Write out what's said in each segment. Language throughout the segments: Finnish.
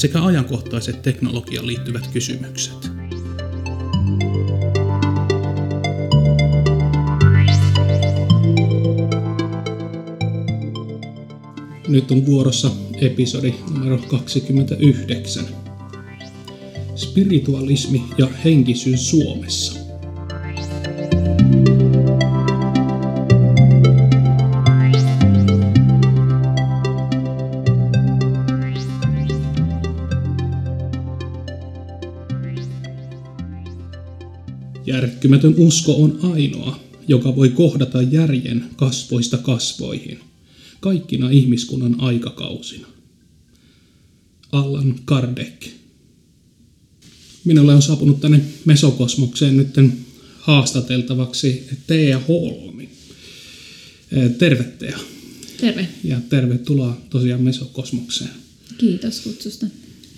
sekä ajankohtaiset teknologiaan liittyvät kysymykset. Nyt on vuorossa episodi numero 29. Spiritualismi ja henkisyys Suomessa. Järkkymätön usko on ainoa, joka voi kohdata järjen kasvoista kasvoihin, kaikkina ihmiskunnan aikakausina. Allan Kardec. Minulle on saapunut tänne Mesokosmokseen nyt haastateltavaksi Tea Holmi. Terve Tea. Terve. Ja tervetuloa tosiaan Mesokosmokseen. Kiitos kutsusta.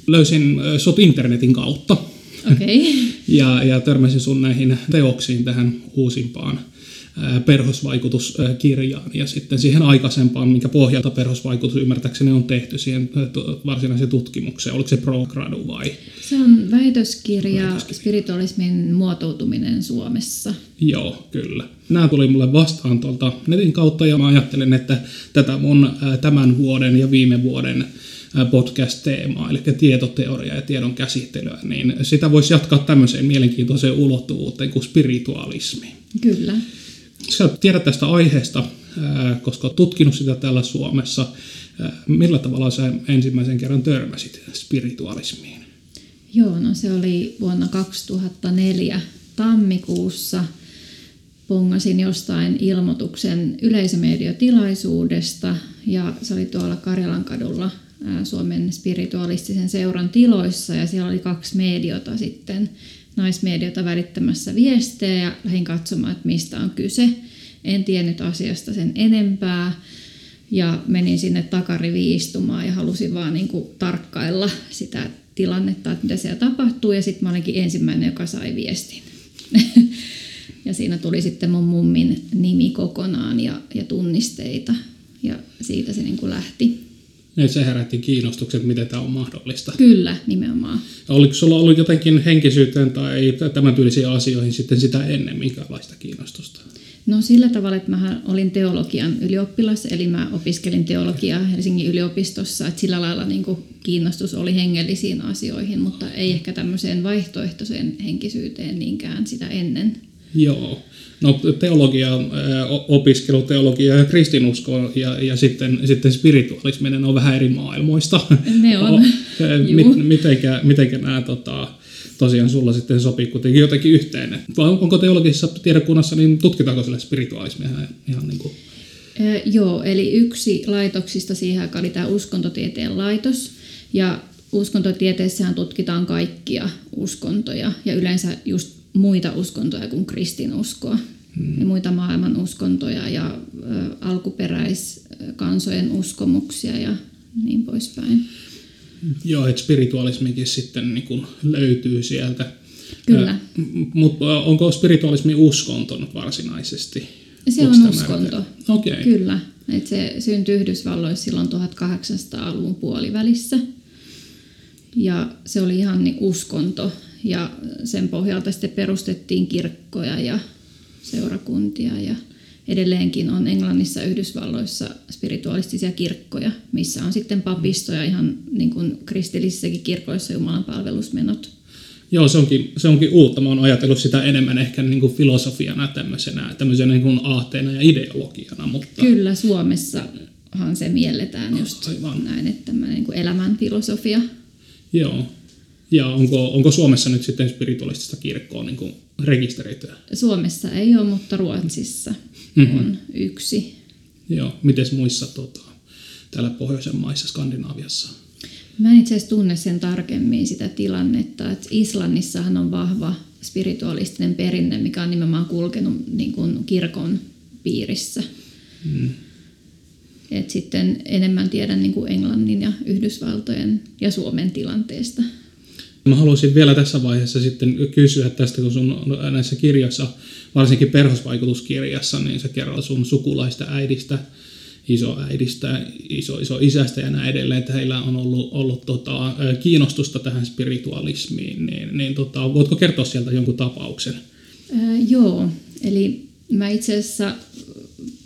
Löysin sut internetin kautta. Okay. ja, ja törmäsin sun näihin teoksiin tähän uusimpaan perhosvaikutuskirjaan ja sitten siihen aikaisempaan, minkä pohjalta perhosvaikutus ymmärtääkseni on tehty siihen varsinaiseen tutkimukseen. Oliko se progradu vai? Se on väitöskirja, väitöskirja. spiritualismin muotoutuminen Suomessa. Joo, kyllä. Nämä tuli mulle vastaan tuolta netin kautta ja mä ajattelin, että tätä mun tämän vuoden ja viime vuoden podcast-teemaa, eli tietoteoria ja tiedon käsittelyä, niin sitä voisi jatkaa tämmöiseen mielenkiintoiseen ulottuvuuteen kuin spiritualismi. Kyllä. Sä tiedät tästä aiheesta, koska olet tutkinut sitä täällä Suomessa. Millä tavalla sä ensimmäisen kerran törmäsit spiritualismiin? Joo, no se oli vuonna 2004 tammikuussa. Pongasin jostain ilmoituksen yleisömediotilaisuudesta ja se oli tuolla Karjalan kadulla Suomen spiritualistisen seuran tiloissa ja siellä oli kaksi mediota sitten, naismediota välittämässä viestejä ja lähdin katsomaan, että mistä on kyse. En tiennyt asiasta sen enempää ja menin sinne takariviin istumaan ja halusin vaan niin kuin tarkkailla sitä tilannetta, että mitä siellä tapahtuu ja sitten mä olinkin ensimmäinen, joka sai viestin. ja siinä tuli sitten mun mummin nimi kokonaan ja, ja tunnisteita ja siitä se niin kuin lähti. Ja se herätti kiinnostuksen, miten tämä on mahdollista. Kyllä, nimenomaan. Ja oliko sulla ollut jotenkin henkisyyteen tai tämän tyylisiin asioihin sitten sitä ennen minkälaista kiinnostusta? No sillä tavalla, että mä olin teologian ylioppilas, eli mä opiskelin teologiaa Helsingin yliopistossa, että sillä lailla niin kuin kiinnostus oli hengellisiin asioihin, mutta ei ehkä tämmöiseen vaihtoehtoiseen henkisyyteen niinkään sitä ennen. Joo. No teologia, opiskelu, teologia ja kristinusko ja, ja sitten, sitten spiritualisminen on vähän eri maailmoista. Ne on. Mit, mitenkä, mitenkä nämä tota, tosiaan sulla sitten sopii kuitenkin jotenkin yhteen? Vai onko teologisessa tiedekunnassa, niin tutkitaanko sille spiritualismia ihan, niin kuin? Ee, joo, eli yksi laitoksista siihen oli tämä uskontotieteen laitos. Ja uskontotieteessähän tutkitaan kaikkia uskontoja ja yleensä just muita uskontoja kuin kristinuskoa hmm. ja muita maailman uskontoja ja ä, alkuperäiskansojen uskomuksia ja niin poispäin. Joo, että spiritualismikin sitten niin kuin löytyy sieltä. Kyllä. Mutta onko spiritualismi uskonto varsinaisesti? Se on uskonto. Okay. Kyllä. Et se syntyi Yhdysvalloissa silloin 1800-luvun puolivälissä. Ja se oli ihan niin uskonto ja sen pohjalta sitten perustettiin kirkkoja ja seurakuntia ja edelleenkin on Englannissa ja Yhdysvalloissa spiritualistisia kirkkoja, missä on sitten papistoja ihan niin kuin kristillisissäkin kirkoissa Jumalan palvelusmenot. Joo, se onkin, se onkin uutta. Mä oon ajatellut sitä enemmän ehkä niin kuin filosofiana tämmöisenä, tämmöisenä niin kuin aatteena ja ideologiana. Mutta... Kyllä, Suomessahan se mielletään just Aivan. näin, että tämmöinen niin kuin elämän filosofia. Joo, ja onko, onko Suomessa nyt sitten spiritualistista kirkkoa niin kuin rekisteröityä? Suomessa ei ole, mutta Ruotsissa mm-hmm. on yksi. Joo, miten muissa tota, täällä pohjoisen maissa, Skandinaaviassa? Mä en itse asiassa tunne sen tarkemmin sitä tilannetta, että Islannissahan on vahva spiritualistinen perinne, mikä on nimenomaan kulkenut niin kuin kirkon piirissä. Mm. Et sitten enemmän tiedän niin kuin Englannin ja Yhdysvaltojen ja Suomen tilanteesta. Mä haluaisin vielä tässä vaiheessa sitten kysyä tästä, kun sun näissä kirjoissa, varsinkin perhosvaikutuskirjassa, niin sä kerroit sun sukulaista äidistä, isoäidistä, iso, iso isästä ja näin edelleen, että heillä on ollut, ollut tota, kiinnostusta tähän spiritualismiin, niin, niin tota, voitko kertoa sieltä jonkun tapauksen? Ää, joo, eli mä itse asiassa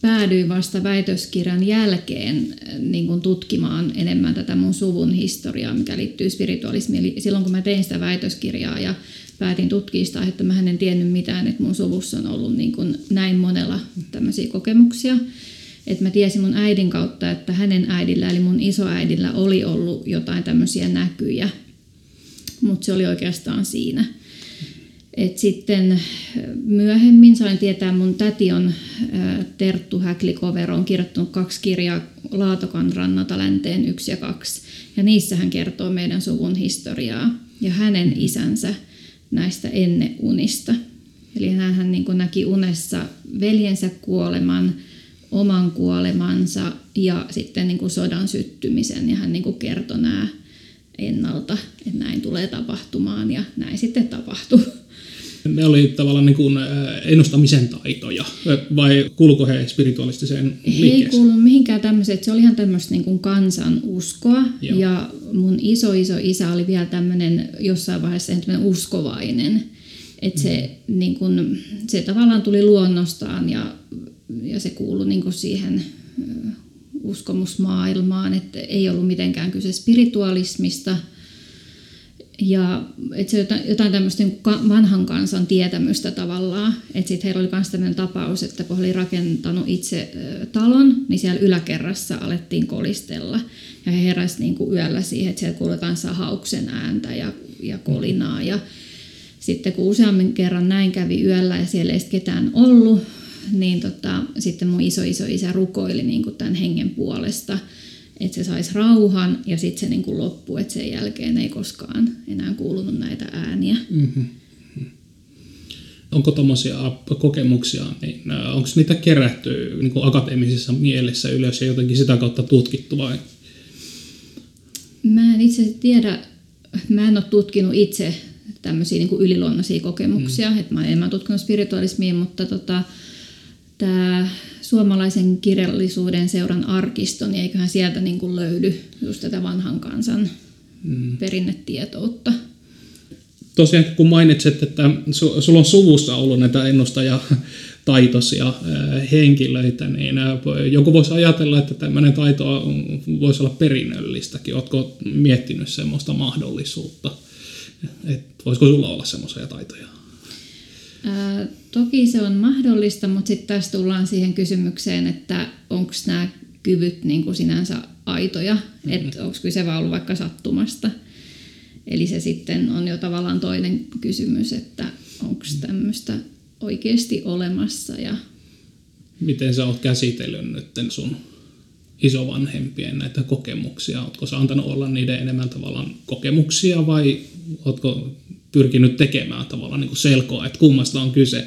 päädyin vasta väitöskirjan jälkeen niin kuin tutkimaan enemmän tätä mun suvun historiaa, mikä liittyy spiritualismiin. Eli silloin kun mä tein sitä väitöskirjaa ja päätin tutkia sitä että mä en tiennyt mitään, että mun suvussa on ollut niin kuin näin monella tämmöisiä kokemuksia. Että mä tiesin mun äidin kautta, että hänen äidillä eli mun isoäidillä oli ollut jotain tämmöisiä näkyjä, mutta se oli oikeastaan siinä. Et sitten myöhemmin sain tietää, mun täti on Terttu Häklikovero, on kirjoittanut kaksi kirjaa Laatokan rannata länteen yksi ja kaksi. Ja niissä hän kertoo meidän suvun historiaa ja hänen isänsä näistä unista. Eli hän niin näki unessa veljensä kuoleman, oman kuolemansa ja sitten niin kuin sodan syttymisen. Ja hän niin kuin kertoi nämä ennalta, että näin tulee tapahtumaan ja näin sitten tapahtui. Ne oli tavallaan niin kuin ennustamisen taitoja, vai kuuluko he spiritualistiseen liikkeeseen? He ei kuulu mihinkään tämmöiseen, se oli ihan tämmöistä niin kuin kansan uskoa, Joo. ja mun iso iso isä oli vielä tämmöinen jossain vaiheessa uskovainen, että se, mm. niin kuin, se tavallaan tuli luonnostaan ja, ja se kuului niin kuin siihen uskomusmaailmaan, että ei ollut mitenkään kyse spiritualismista – ja että se jotain, jotain tämmöistä niin vanhan kansan tietämystä tavallaan. Että sitten heillä oli myös tämmöinen tapaus, että kun he oli rakentanut itse talon, niin siellä yläkerrassa alettiin kolistella. Ja he heräsivät niin yöllä siihen, että siellä kuuletaan sahauksen ääntä ja, ja kolinaa. Ja sitten kun useammin kerran näin kävi yöllä ja siellä ei ketään ollut, niin tota, sitten mun iso iso isä rukoili niin tämän hengen puolesta – että se saisi rauhan ja sitten se niin kuin loppui, että sen jälkeen ei koskaan enää kuulunut näitä ääniä. Mm-hmm. Onko tuommoisia kokemuksia, niin onko niitä kerätty niin kuin akateemisessa mielessä ylös ja jotenkin sitä kautta tutkittu vai? Mä en itse tiedä, mä en ole tutkinut itse tämmöisiä niin yliluonnollisia kokemuksia, mm. että mä en enemmän tutkinut spiritualismia, mutta tota, tämä suomalaisen kirjallisuuden seuran arkisto, niin eiköhän sieltä niin kuin löydy just tätä vanhan kansan mm. perinnetietoutta. Tosiaan kun mainitsit, että su, sulla on suvussa ollut näitä ennustajataitoisia henkilöitä, niin joku voisi ajatella, että tämmöinen taito voisi olla perinnöllistäkin. Oletko miettinyt semmoista mahdollisuutta? että voisiko sulla olla semmoisia taitoja? Ää, toki se on mahdollista, mutta sitten tässä tullaan siihen kysymykseen, että onko nämä kyvyt niin kuin sinänsä aitoja, mm-hmm. että onko kyse vaan ollut vaikka sattumasta. Eli se sitten on jo tavallaan toinen kysymys, että onko tämmöistä oikeasti olemassa. Ja... Miten sä oot käsitellyt nyt sun isovanhempien näitä kokemuksia? Oletko sä antanut olla niiden enemmän tavallaan kokemuksia vai oletko pyrkinyt tekemään tavallaan niin kuin selkoa, että kummasta on kyse?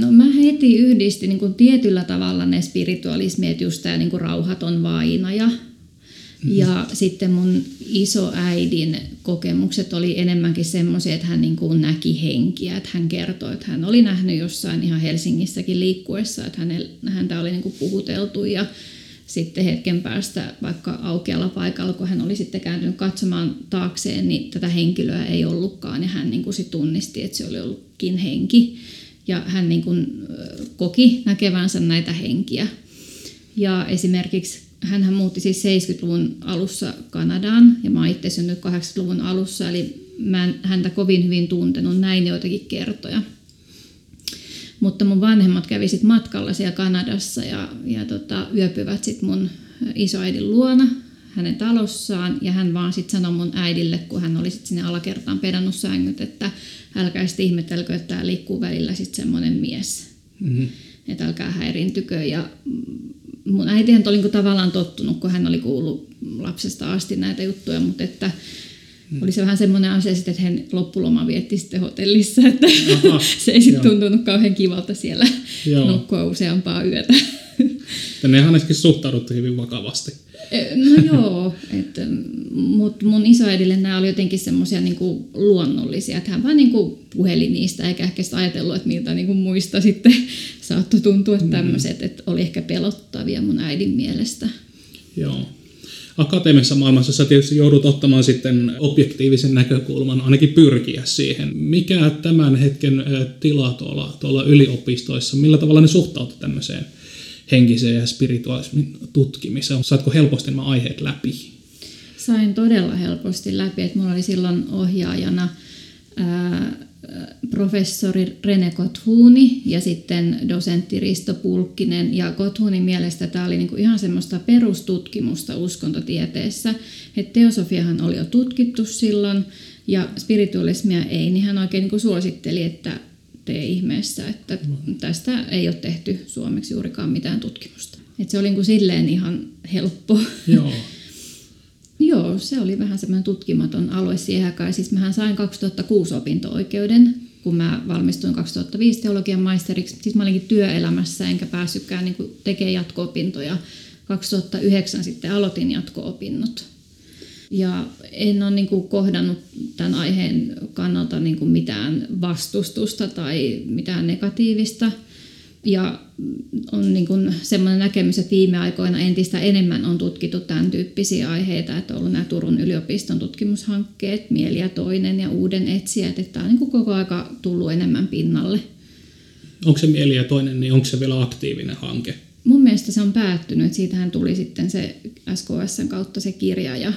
No mä heti yhdistin niin kuin tietyllä tavalla ne spiritualismiet, just tämä niin kuin rauhaton vainaja. Mm-hmm. Ja sitten mun isoäidin kokemukset oli enemmänkin semmoisia, että hän niin kuin näki henkiä. Että hän kertoi, että hän oli nähnyt jossain ihan Helsingissäkin liikkuessa, että häntä oli niin kuin puhuteltu ja sitten hetken päästä vaikka aukealla paikalla, kun hän oli sitten kääntynyt katsomaan taakseen, niin tätä henkilöä ei ollutkaan ja hän niin kuin sit tunnisti, että se oli ollutkin henki ja hän niin kuin koki näkevänsä näitä henkiä. Ja esimerkiksi hän muutti siis 70-luvun alussa Kanadaan ja mä itse synnyt 80-luvun alussa, eli mä en häntä kovin hyvin tuntenut näin joitakin kertoja. Mutta mun vanhemmat kävi sit matkalla siellä Kanadassa ja, ja tota, yöpyvät sitten mun isoäidin luona hänen talossaan ja hän vaan sitten sanoi mun äidille, kun hän oli sitten sinne alakertaan pedannut sängyt, että älkää sitten ihmetelkö, että tää liikkuu välillä sitten semmoinen mies. Mm-hmm. Että älkää häirintykö ja mun äitihän oli niin tavallaan tottunut, kun hän oli kuullut lapsesta asti näitä juttuja, mutta että hmm. oli se vähän semmoinen asia, että hän loppuloma vietti sitten hotellissa, että Aha, se ei sitten tuntunut kauhean kivalta siellä joo. nukkua useampaa yötä. Tänne ainakin suhtauduttu hyvin vakavasti. E, no joo, mutta mun isoäidille nämä oli jotenkin semmoisia niinku luonnollisia, että hän vaan niinku puheli niistä eikä ehkä ajatellut, että miltä niinku muista sitten saattoi tuntua mm. tämmöiset, että oli ehkä pelottavia mun äidin mielestä. Joo. Akateemisessa maailmassa sä tietysti joudut ottamaan sitten objektiivisen näkökulman, ainakin pyrkiä siihen. Mikä tämän hetken tila tuolla, tuolla yliopistoissa, millä tavalla ne suhtautuu tämmöiseen henkiseen ja spirituaalismin tutkimiseen? Saatko helposti nämä aiheet läpi? Sain todella helposti läpi, että mulla oli silloin ohjaajana ää, professori Rene Kothuuni ja sitten dosentti Risto Pulkkinen. Ja Kothuunin mielestä tämä oli niinku ihan semmoista perustutkimusta uskontotieteessä. Et teosofiahan oli jo tutkittu silloin ja spiritualismia ei, niin hän oikein niinku suositteli, että tee ihmeessä, että tästä ei ole tehty suomeksi juurikaan mitään tutkimusta. Et se oli niin silleen ihan helppo. Joo. Joo, se oli vähän semmoinen tutkimaton alue siihen aikaan. Siis mähän sain 2006 opinto-oikeuden, kun mä valmistuin 2005 teologian maisteriksi. Siis mä olinkin työelämässä enkä päässytkään niin tekemään jatko-opintoja. 2009 sitten aloitin jatko-opinnot. Ja en ole niin kuin kohdannut tämän aiheen kannalta niin kuin mitään vastustusta tai mitään negatiivista. Ja on niin kuin semmoinen näkemys, että viime aikoina entistä enemmän on tutkittu tämän tyyppisiä aiheita, että on ollut nämä Turun yliopiston tutkimushankkeet, Mieli ja toinen ja Uuden etsijät, että tämä on niin kuin koko aika tullut enemmän pinnalle. Onko se Mieli ja toinen, niin onko se vielä aktiivinen hanke? Mun mielestä se on päättynyt, että siitähän tuli sitten se SKSn kautta se kirja ja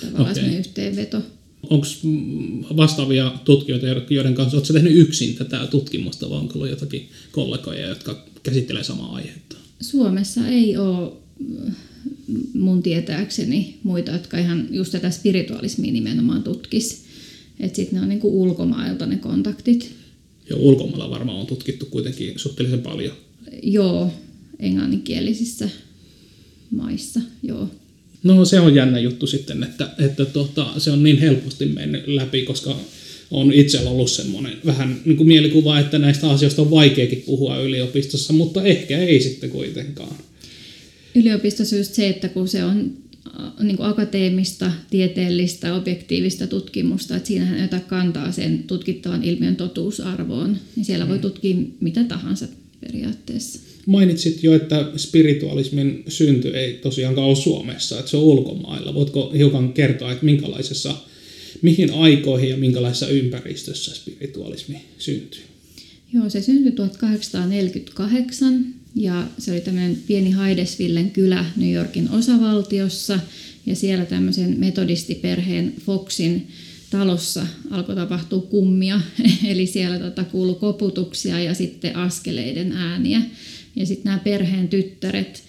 tavallaan okay. yhteenveto. Onko vastaavia tutkijoita, joiden kanssa oletko tehnyt yksin tätä tutkimusta, vai onko ollut jotakin kollegoja, jotka käsittelee samaa aihetta? Suomessa ei ole mun tietääkseni muita, jotka ihan just tätä spiritualismia nimenomaan tutkis. Että sitten ne on niinku ulkomailta ne kontaktit. Ja ulkomailla varmaan on tutkittu kuitenkin suhteellisen paljon. Joo, englanninkielisissä maissa, joo. No se on jännä juttu sitten, että, että tota, se on niin helposti mennyt läpi, koska on itsellä ollut semmoinen vähän niin kuin mielikuva, että näistä asioista on vaikeakin puhua yliopistossa, mutta ehkä ei sitten kuitenkaan. Yliopistossa just se, että kun se on äh, niin kuin akateemista, tieteellistä, objektiivista tutkimusta, että siinähän jota kantaa sen tutkittavan ilmiön totuusarvoon, niin siellä voi mm. tutkia mitä tahansa periaatteessa. Mainitsit jo, että spiritualismin synty ei tosiaankaan ole Suomessa, että se on ulkomailla. Voitko hiukan kertoa, että minkälaisessa, mihin aikoihin ja minkälaisessa ympäristössä spiritualismi syntyi? Joo, se syntyi 1848 ja se oli tämmöinen pieni Haidesvillen kylä New Yorkin osavaltiossa ja siellä tämmöisen metodistiperheen Foxin talossa alkoi tapahtua kummia, eli siellä tota, kuului koputuksia ja sitten askeleiden ääniä. Ja sitten nämä perheen tyttäret,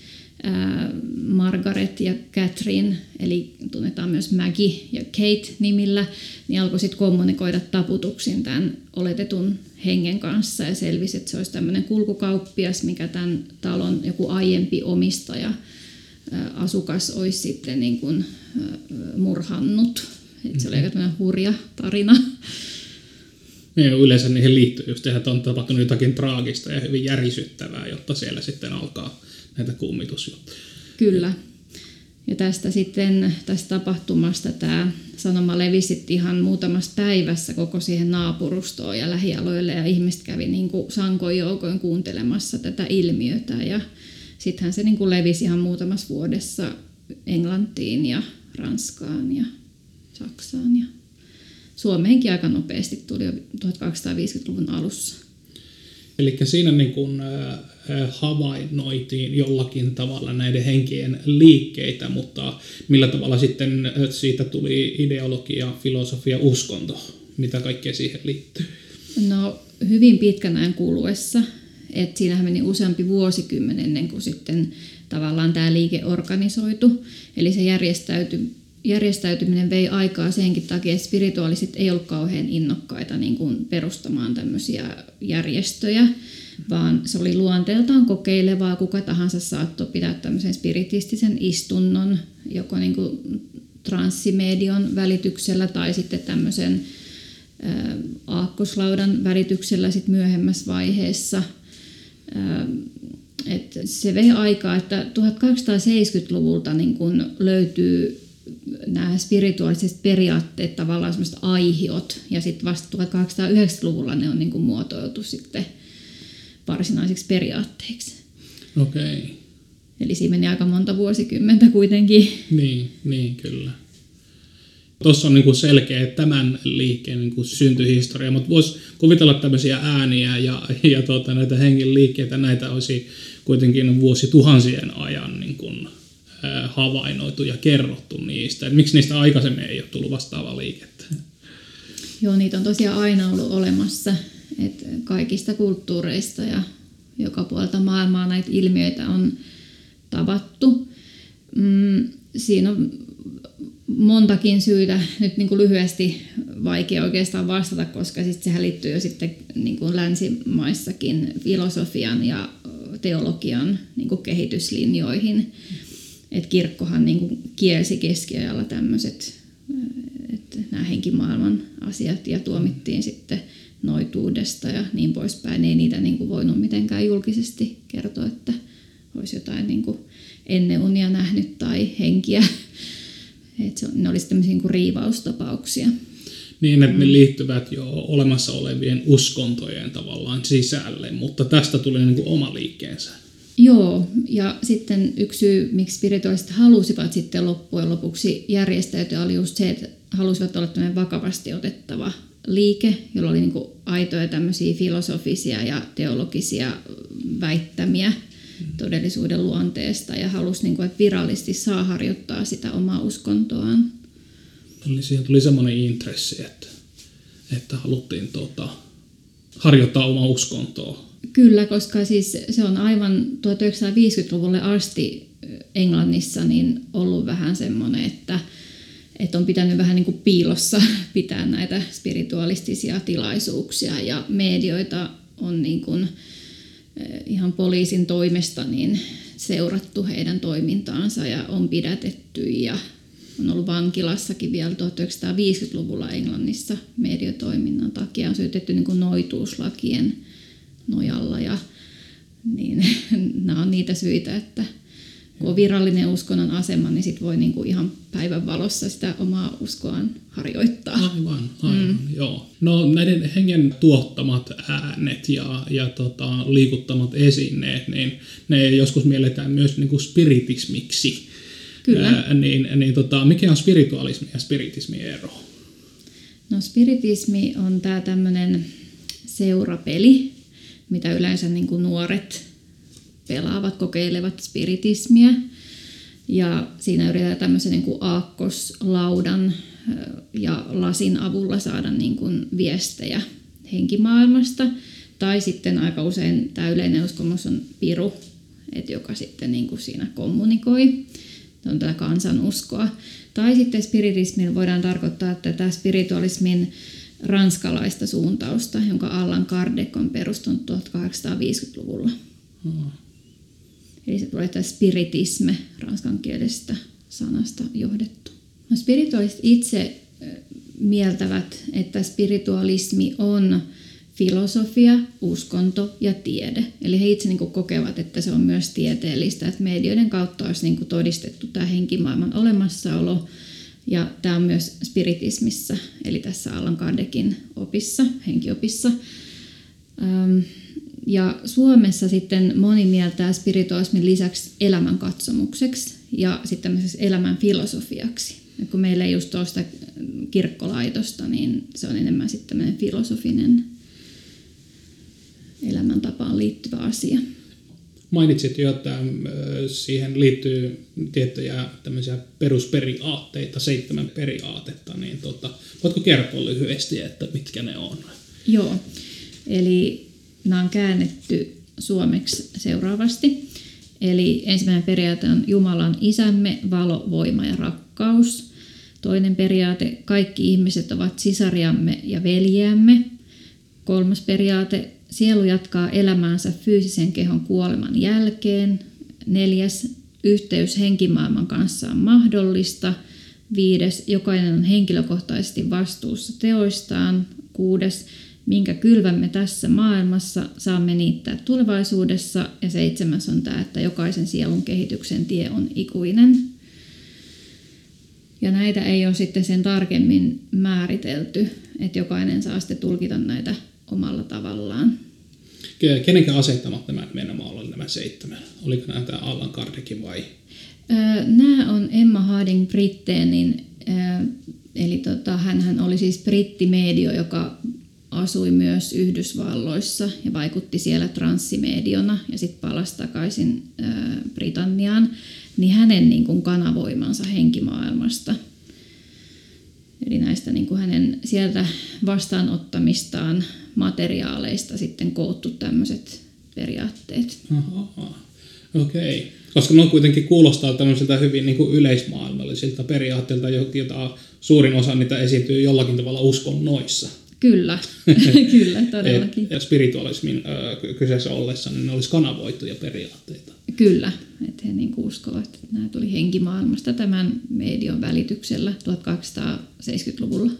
Margaret ja Catherine, eli tunnetaan myös Maggie ja Kate nimillä, niin alkoi sitten kommunikoida taputuksin tämän oletetun hengen kanssa ja selvisi, että se olisi tämmöinen kulkukauppias, mikä tämän talon joku aiempi omistaja, asukas olisi sitten niin kuin murhannut. Et se oli aika hurja tarina. Niin, yleensä niihin liittyy just, että on tapahtunut jotakin traagista ja hyvin järisyttävää, jotta siellä sitten alkaa näitä kummitusjuttuja. Kyllä. Ja tästä sitten, tästä tapahtumasta tämä sanoma levisi ihan muutamassa päivässä koko siihen naapurustoon ja lähialoille ja ihmiset kävi niin kuin sankoin joukoin kuuntelemassa tätä ilmiötä ja sittenhän se niin kuin levisi ihan muutamassa vuodessa Englantiin ja Ranskaan ja Saksaan ja Suomeenkin aika nopeasti tuli jo 1250-luvun alussa. Eli siinä niin kuin, havainnoitiin jollakin tavalla näiden henkien liikkeitä, mutta millä tavalla sitten siitä tuli ideologia, filosofia, uskonto, mitä kaikkea siihen liittyy? No hyvin pitkän ajan kuluessa, että siinähän meni useampi vuosikymmen ennen kuin sitten tavallaan tämä liike organisoitu, eli se järjestäytyi järjestäytyminen vei aikaa senkin takia, että spirituaaliset ei ollut kauhean innokkaita niin kuin perustamaan tämmöisiä järjestöjä, vaan se oli luonteeltaan kokeilevaa. Kuka tahansa saattoi pitää tämmöisen spiritistisen istunnon, joko niin kuin transsimedion välityksellä tai sitten tämmöisen aakkoslaudan välityksellä sit myöhemmässä vaiheessa. Et se vei aikaa, että 1870-luvulta niin kun löytyy nämä spirituaaliset periaatteet, tavallaan semmoiset aihiot, ja sitten vasta 1890-luvulla ne on niin kuin muotoiltu sitten varsinaisiksi periaatteiksi. Okei. Okay. Eli siinä meni aika monta vuosikymmentä kuitenkin. Niin, niin kyllä. Tuossa on niin kuin selkeä tämän liikkeen niin kuin syntyhistoria, mutta voisi kuvitella tämmöisiä ääniä ja, ja tuota, näitä hengen liikkeitä, näitä olisi kuitenkin vuosituhansien ajan niin kuin, havainnoitu ja kerrottu niistä. Et miksi niistä aikaisemmin ei ole tullut vastaavaa liikettä? Joo, niitä on tosiaan aina ollut olemassa. Et kaikista kulttuureista ja joka puolta maailmaa näitä ilmiöitä on tavattu. Mm, siinä on montakin syytä nyt niin kuin lyhyesti vaikea oikeastaan vastata, koska sit sehän liittyy jo sitten niin kuin länsimaissakin filosofian ja teologian niin kuin kehityslinjoihin. Et kirkkohan niin kuin kielsi keskiajalla tämmöiset että nämä henkimaailman asiat ja tuomittiin sitten noituudesta ja niin poispäin. Ei niitä niin kuin voinut mitenkään julkisesti kertoa, että olisi jotain niin kuin ennen unia nähnyt tai henkiä että se, ne olisi tämmöisiä niin riivaustapauksia. Niin, että ne liittyvät jo olemassa olevien uskontojen tavallaan sisälle, mutta tästä tuli niin kuin oma liikkeensä. Joo, ja sitten yksi syy, miksi spirituaaliset halusivat sitten loppujen lopuksi järjestäytyä, oli just se, että halusivat olla tämmöinen vakavasti otettava liike, jolla oli niin aitoja tämmöisiä filosofisia ja teologisia väittämiä todellisuuden luonteesta ja halusi, niin kuin, että virallisesti saa harjoittaa sitä omaa uskontoaan. Eli siihen tuli semmoinen intressi, että, että haluttiin tuota, harjoittaa omaa uskontoa. Kyllä, koska siis se on aivan 1950-luvulle asti Englannissa niin ollut vähän semmoinen, että, että on pitänyt vähän niin kuin piilossa pitää näitä spiritualistisia tilaisuuksia ja medioita on niin kuin, ihan poliisin toimesta niin seurattu heidän toimintaansa ja on pidätetty ja on ollut vankilassakin vielä 1950-luvulla Englannissa mediotoiminnan takia. On syytetty niin kuin noituuslakien nojalla ja niin, nämä on niitä syitä, että kun on virallinen uskonnon asema, niin sit voi niinku ihan päivän valossa sitä omaa uskoaan harjoittaa. Aivan, aivan, mm. joo. No näiden hengen tuottamat äänet ja, ja tota, liikuttamat esineet, niin ne joskus mielletään myös niinku spiritismiksi. Kyllä. Ää, niin, niin tota, mikä on spiritualismi ja spiritismi ero? No spiritismi on tämä tämmöinen seurapeli, mitä yleensä niin kuin nuoret pelaavat, kokeilevat spiritismiä. Ja siinä yritetään tämmöisen niin kuin aakkoslaudan ja lasin avulla saada niin kuin viestejä henkimaailmasta. Tai sitten aika usein tämä yleinen uskomus on piru, että joka sitten niin kuin siinä kommunikoi. Se on tätä kansanuskoa. Tai sitten spiritismilla voidaan tarkoittaa tätä spiritualismin ranskalaista suuntausta, jonka Allan Kardec on perustunut 1850-luvulla. Hmm. Eli se tulee tämä spiritisme ranskankielisestä sanasta johdettu. No spirituaaliset itse mieltävät, että spiritualismi on filosofia, uskonto ja tiede. Eli he itse niin kokevat, että se on myös tieteellistä, että medioiden kautta olisi niin todistettu tämä henkimaailman olemassaolo. Ja tämä on myös spiritismissa, eli tässä Allan Kardecin opissa, henkiopissa. Ja Suomessa sitten moni mieltää spiritualismin lisäksi elämänkatsomukseksi ja sitten elämän filosofiaksi. Ja kun meillä ei just ole sitä kirkkolaitosta, niin se on enemmän sitten filosofinen elämäntapaan liittyvä asia. Mainitsit jo, että siihen liittyy tiettyjä tämmöisiä perusperiaatteita, seitsemän periaatetta, niin tota, voitko kertoa lyhyesti, että mitkä ne on? Joo, eli nämä on käännetty suomeksi seuraavasti. Eli ensimmäinen periaate on Jumalan isämme, valo, voima ja rakkaus. Toinen periaate, kaikki ihmiset ovat sisariamme ja veljiämme. Kolmas periaate, sielu jatkaa elämäänsä fyysisen kehon kuoleman jälkeen. Neljäs, yhteys henkimaailman kanssa on mahdollista. Viides, jokainen on henkilökohtaisesti vastuussa teoistaan. Kuudes, minkä kylvämme tässä maailmassa, saamme niittää tulevaisuudessa. Ja seitsemäs on tämä, että jokaisen sielun kehityksen tie on ikuinen. Ja näitä ei ole sitten sen tarkemmin määritelty, että jokainen saa sitten tulkita näitä omalla tavallaan. Kenenkä asettamat nämä nimenomaan nämä seitsemän? Oliko nämä tämä Allan Kardekin vai? Nämä on Emma Harding Britteenin, eli tota, hän oli siis brittimedio, joka asui myös Yhdysvalloissa ja vaikutti siellä transsimediona ja sitten palasi takaisin Britanniaan, niin hänen niin kuin kanavoimansa henkimaailmasta. Eli näistä niin kuin hänen sieltä vastaanottamistaan materiaaleista sitten koottu tämmöiset periaatteet. Okei. Okay. Koska ne kuitenkin kuulostaa tämmöisiltä hyvin niin kuin yleismaailmallisilta periaatteilta, jota suurin osa niitä esiintyy jollakin tavalla uskonnoissa. Kyllä, kyllä todellakin. Et, spiritualismin äh, kyseessä ollessa niin ne olisi kanavoituja periaatteita. Kyllä, että he niin uskovat, että nämä tuli henkimaailmasta tämän median välityksellä 1270-luvulla.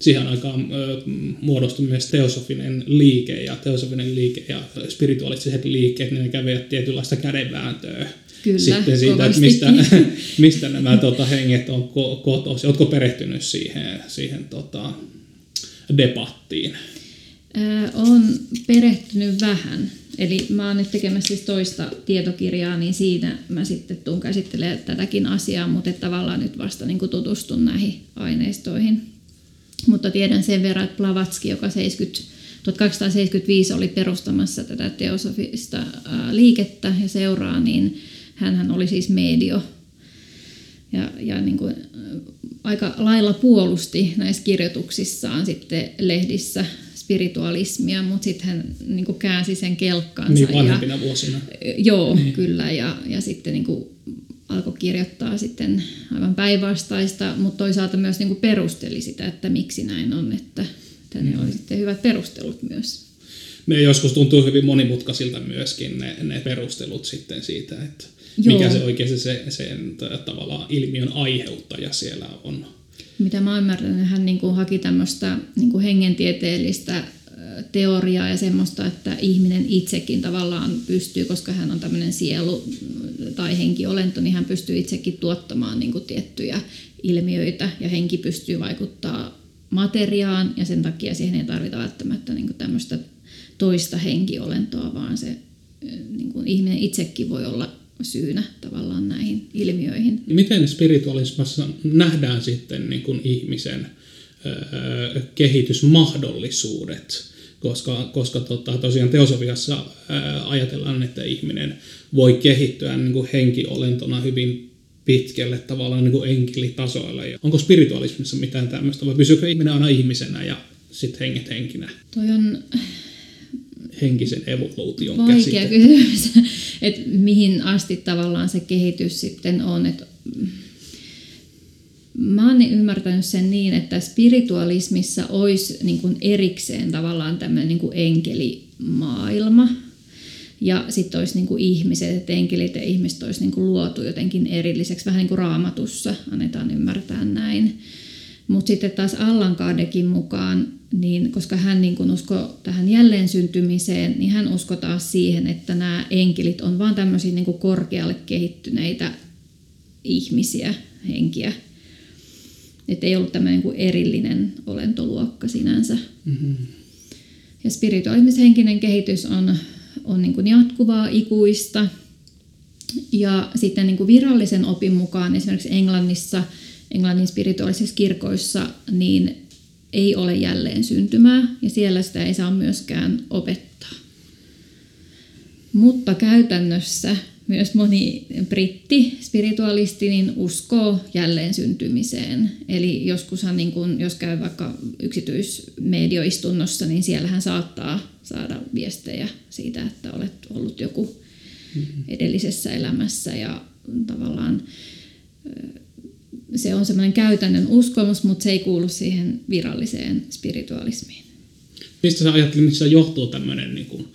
Siihen aikaan äh, muodostui myös teosofinen liike ja teosofinen liike ja spirituaaliset liikkeet, niin ne kävivät tietynlaista kädenvääntöä Kyllä, sitten siitä, että mistä, mistä nämä tota, henget on ko- kotoisin. Oletko perehtynyt siihen, siihen tota, debattiin? Olen perehtynyt vähän. Eli mä oon nyt tekemässä siis toista tietokirjaa, niin siinä mä sitten tuun käsittelemään tätäkin asiaa, mutta tavallaan nyt vasta niin tutustun näihin aineistoihin. Mutta tiedän sen verran, että Blavatski, joka 70, 1275 oli perustamassa tätä teosofista liikettä ja seuraa, niin hän oli siis medio. Ja, ja niin kuin, aika lailla puolusti näissä kirjoituksissaan sitten lehdissä spiritualismia, mutta sitten hän niin kuin käänsi sen kelkkaansa. Niin vanhempina ja, vuosina. Joo, niin. kyllä. Ja, ja sitten niin kuin alkoi kirjoittaa sitten aivan päinvastaista, mutta toisaalta myös niin kuin perusteli sitä, että miksi näin on, että, että ne mm. oli sitten hyvät perustelut myös. Ne joskus tuntuu hyvin monimutkaisilta myöskin ne, ne perustelut sitten siitä, että Joo. mikä se oikeasti se, sen tavallaan ilmiön aiheuttaja siellä on. Mitä mä ymmärrän, hän niin kuin haki tämmöistä niin kuin hengentieteellistä teoriaa ja semmoista, että ihminen itsekin tavallaan pystyy, koska hän on tämmöinen sielu tai henkiolento, niin hän pystyy itsekin tuottamaan niin kuin tiettyjä ilmiöitä ja henki pystyy vaikuttaa materiaan ja sen takia siihen ei tarvita välttämättä niin kuin tämmöistä toista henkiolentoa, vaan se niin kuin ihminen itsekin voi olla syynä tavallaan näihin ilmiöihin. Miten spiritualismassa nähdään sitten niin kuin ihmisen öö, kehitysmahdollisuudet? Koska, koska tota, tosiaan teosofiassa ajatellaan, että ihminen voi kehittyä niin kuin henkiolentona hyvin pitkälle tavallaan niin kuin enkelitasoille. Onko spiritualismissa mitään tämmöistä vai pysyykö ihminen aina ihmisenä ja sitten henget henkinä? Toi on henkisen evoluution Vaikea kysymys, että mihin asti tavallaan se kehitys sitten on. Että mä oon ymmärtänyt sen niin, että spiritualismissa olisi niin kuin erikseen tavallaan tämmöinen niin kuin enkelimaailma. Ja sitten olisi niin kuin ihmiset, että enkelit ja ihmiset olisi niin kuin luotu jotenkin erilliseksi, vähän niin kuin raamatussa annetaan ymmärtää näin. Mutta sitten taas Allan Kardekin mukaan, niin koska hän niin kun usko tähän jälleen syntymiseen, niin hän uskoo taas siihen, että nämä enkelit on vain tämmöisiä niin korkealle kehittyneitä ihmisiä, henkiä. Että ei ollut tämmöinen niin erillinen olentoluokka sinänsä. Mm-hmm. Ja spirituaalismishenkinen kehitys on, on niin kuin jatkuvaa, ikuista. Ja sitten niin kuin virallisen opin mukaan esimerkiksi Englannissa – Englannin spirituaalisissa kirkoissa, niin ei ole jälleen syntymää ja siellä sitä ei saa myöskään opettaa. Mutta käytännössä myös moni britti spiritualisti niin uskoo jälleen syntymiseen. Eli joskushan, niin kun, jos käy vaikka yksityismedioistunnossa, niin siellähän saattaa saada viestejä siitä, että olet ollut joku mm-hmm. edellisessä elämässä ja tavallaan se on semmoinen käytännön uskomus, mutta se ei kuulu siihen viralliseen spiritualismiin. Mistä sä ajattelit, mistä johtuu tämmöinen niin kuin,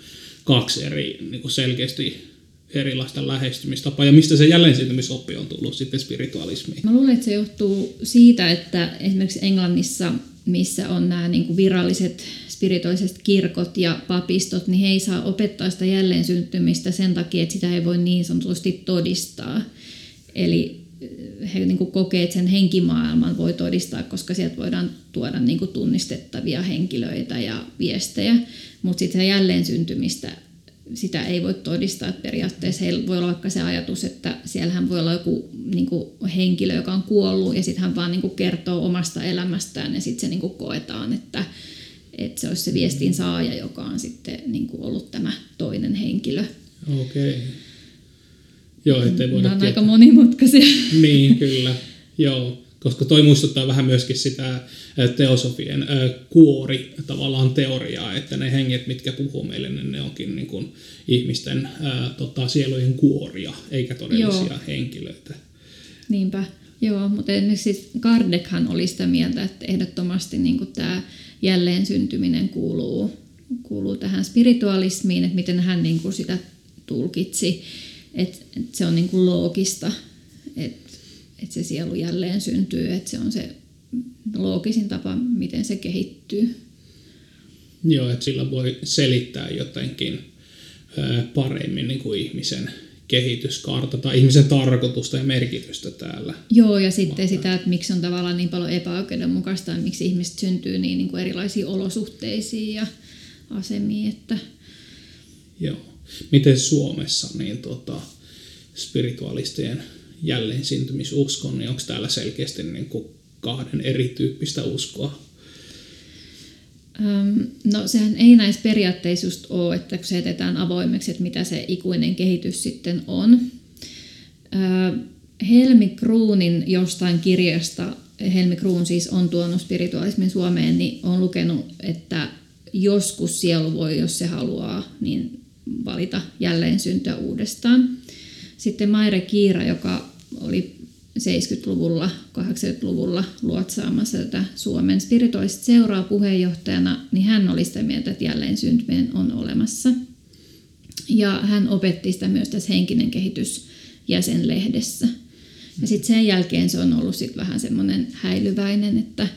kaksi eri niin kuin selkeästi erilaista lähestymistapaa ja mistä se jälleen oppi on tullut sitten spiritualismiin? Mä luulen, että se johtuu siitä, että esimerkiksi Englannissa, missä on nämä niin kuin viralliset spirituaaliset kirkot ja papistot, niin he ei saa opettaa sitä jälleen syntymistä sen takia, että sitä ei voi niin sanotusti todistaa. Eli he niin kuin kokee, että sen henkimaailman voi todistaa, koska sieltä voidaan tuoda niin kuin tunnistettavia henkilöitä ja viestejä, mutta sitten jälleen syntymistä sitä ei voi todistaa. Periaatteessa heillä voi olla vaikka se ajatus, että siellähän voi olla joku niin kuin henkilö, joka on kuollut ja sitten hän vaan niin kuin kertoo omasta elämästään ja sitten se niin kuin koetaan, että, että se olisi se viestin saaja, joka on sitten niin kuin ollut tämä toinen henkilö. Okei. Okay. Joo, ettei voida Nämä on aika monimutkaisia. Niin, kyllä. Joo, koska toi muistuttaa vähän myöskin sitä teosofien kuori tavallaan teoriaa, että ne henget, mitkä puhuu meille, niin ne onkin niin kuin ihmisten ää, tota, sielujen kuoria, eikä todellisia Joo. henkilöitä. Niinpä. Joo, mutta siis Kardekhan oli sitä mieltä, että ehdottomasti niin kuin tämä jälleen syntyminen kuuluu, kuuluu tähän spiritualismiin, että miten hän niin kuin sitä tulkitsi, että, että se on niin kuin loogista, että, että se sielu jälleen syntyy, että se on se loogisin tapa, miten se kehittyy. Joo, että sillä voi selittää jotenkin paremmin niin kuin ihmisen kehityskaarta tai ihmisen tarkoitusta ja merkitystä täällä. Joo, ja sitten Vaan. sitä, että miksi on tavallaan niin paljon epäoikeudenmukaista ja miksi ihmiset syntyy niin, niin kuin erilaisiin olosuhteisiin ja asemiin. Että... Joo. Miten Suomessa niin tota, spiritualistien jälleen syntymisuskon, niin onko täällä selkeästi niin kuin kahden erityyppistä uskoa? No sehän ei näissä periaatteissa just ole, että se jätetään avoimeksi, että mitä se ikuinen kehitys sitten on. Helmi Kruunin jostain kirjasta, Helmi Kruun siis on tuonut spiritualismin Suomeen, niin on lukenut, että joskus sielu voi, jos se haluaa, niin valita jälleen syntyä uudestaan. Sitten Maire Kiira, joka oli 70-luvulla, 80-luvulla luotsaamassa tätä Suomen spirituaalista seuraa puheenjohtajana, niin hän oli sitä mieltä, että jälleen syntyminen on olemassa. Ja hän opetti sitä myös tässä henkinen kehitys jäsenlehdessä. Ja sitten sen jälkeen se on ollut sit vähän semmoinen häilyväinen, että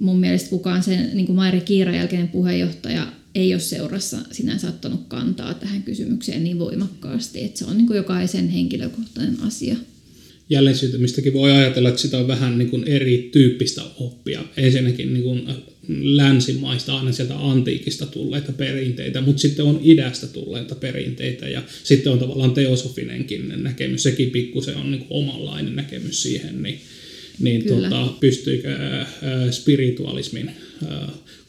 mun mielestä kukaan sen, niin kuin Mairi Kiira jälkeinen puheenjohtaja, ei ole seurassa sinänsä ottanut kantaa tähän kysymykseen niin voimakkaasti, että se on niin kuin jokaisen henkilökohtainen asia. Jälleen syntymistäkin voi ajatella, että sitä on vähän niin kuin erityyppistä oppia. Ensinnäkin niin kuin länsimaista, aina sieltä antiikista tulleita perinteitä, mutta sitten on idästä tulleita perinteitä ja sitten on tavallaan teosofinenkin näkemys, sekin pikkusen on niin kuin omanlainen näkemys siihen, niin, niin tota, pystyykö spiritualismin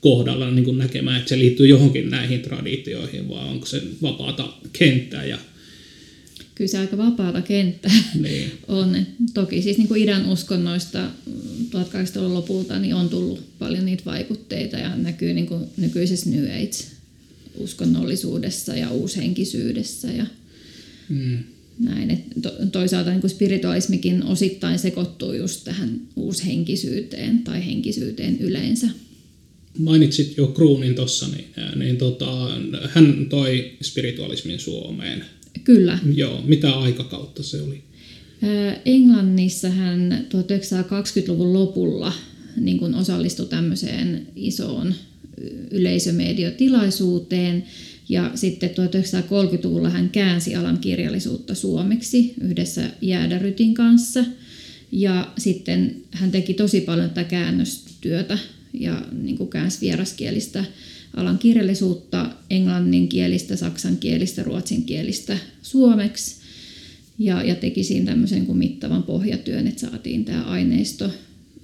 kohdalla niin kuin näkemään, että se liittyy johonkin näihin traditioihin, vai onko se vapaata kenttää ja kyllä se aika vapaata kenttää niin. on. Toki siis niin kuin idän uskonnoista 1800-luvun lopulta niin on tullut paljon niitä vaikutteita ja näkyy niin kuin nykyisessä New Age-uskonnollisuudessa ja uushenkisyydessä ja mm. näin. Et to, toisaalta niin kuin spiritualismikin osittain sekoittuu just tähän uushenkisyyteen tai henkisyyteen yleensä. Mainitsit jo Kruunin tuossa, niin, niin tota, hän toi spiritualismin Suomeen – Kyllä. Joo, mitä aikakautta se oli? Englannissa hän 1920-luvun lopulla niin kuin osallistui tämmöiseen isoon yleisömediotilaisuuteen ja sitten 1930-luvulla hän käänsi alan kirjallisuutta suomeksi yhdessä Jäädärytin kanssa ja sitten hän teki tosi paljon tätä käännöstyötä ja niin kuin käänsi vieraskielistä alan kirjallisuutta englanninkielistä, saksankielistä, ruotsinkielistä suomeksi ja, ja teki siinä tämmöisen kuin mittavan pohjatyön, että saatiin tämä aineisto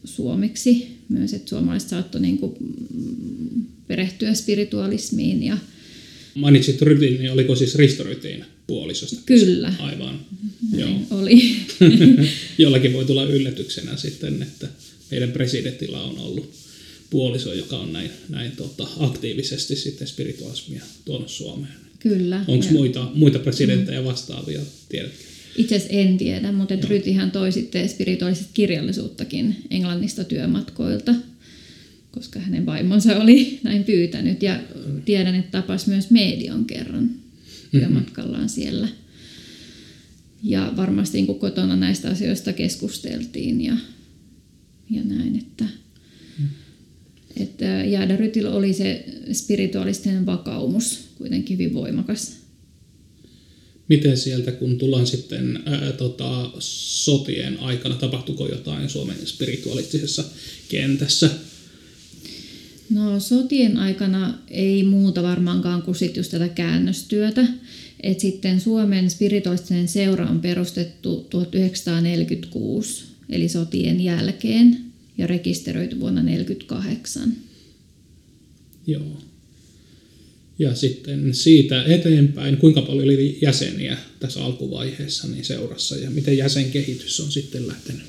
suomeksi myös, että suomalaiset saattoi niin kuin perehtyä spiritualismiin. Ja... Mainitsit Rytin, niin oliko siis Risto Rytin puolisosta? Kyllä. Aivan. Joo. Oli. Jollakin voi tulla yllätyksenä sitten, että meidän presidentillä on ollut puoliso, joka on näin, näin tota, aktiivisesti sitten spiritualismia tuonut Suomeen. Kyllä. Onko muita, muita presidenttejä mm. vastaavia, tiedätkö? Itse asiassa en tiedä, mutta et Rytihän toi sitten spirituaalista kirjallisuuttakin Englannista työmatkoilta, koska hänen vaimonsa oli näin pyytänyt. Ja tiedän, että tapas myös medion kerran työmatkallaan siellä. Ja varmasti niin kotona näistä asioista keskusteltiin ja, ja näin, että, että Jäädä Rytillä oli se spirituaalisten vakaumus kuitenkin hyvin voimakas miten sieltä, kun tullaan sitten ää, tota, sotien aikana, tapahtuiko jotain Suomen spiritualistisessa kentässä? No sotien aikana ei muuta varmaankaan kuin sit just tätä käännöstyötä. Et sitten Suomen spiritualistinen seura on perustettu 1946, eli sotien jälkeen, ja rekisteröity vuonna 1948. Joo. Ja sitten siitä eteenpäin, kuinka paljon oli jäseniä tässä alkuvaiheessa niin seurassa ja miten jäsenkehitys on sitten lähtenyt?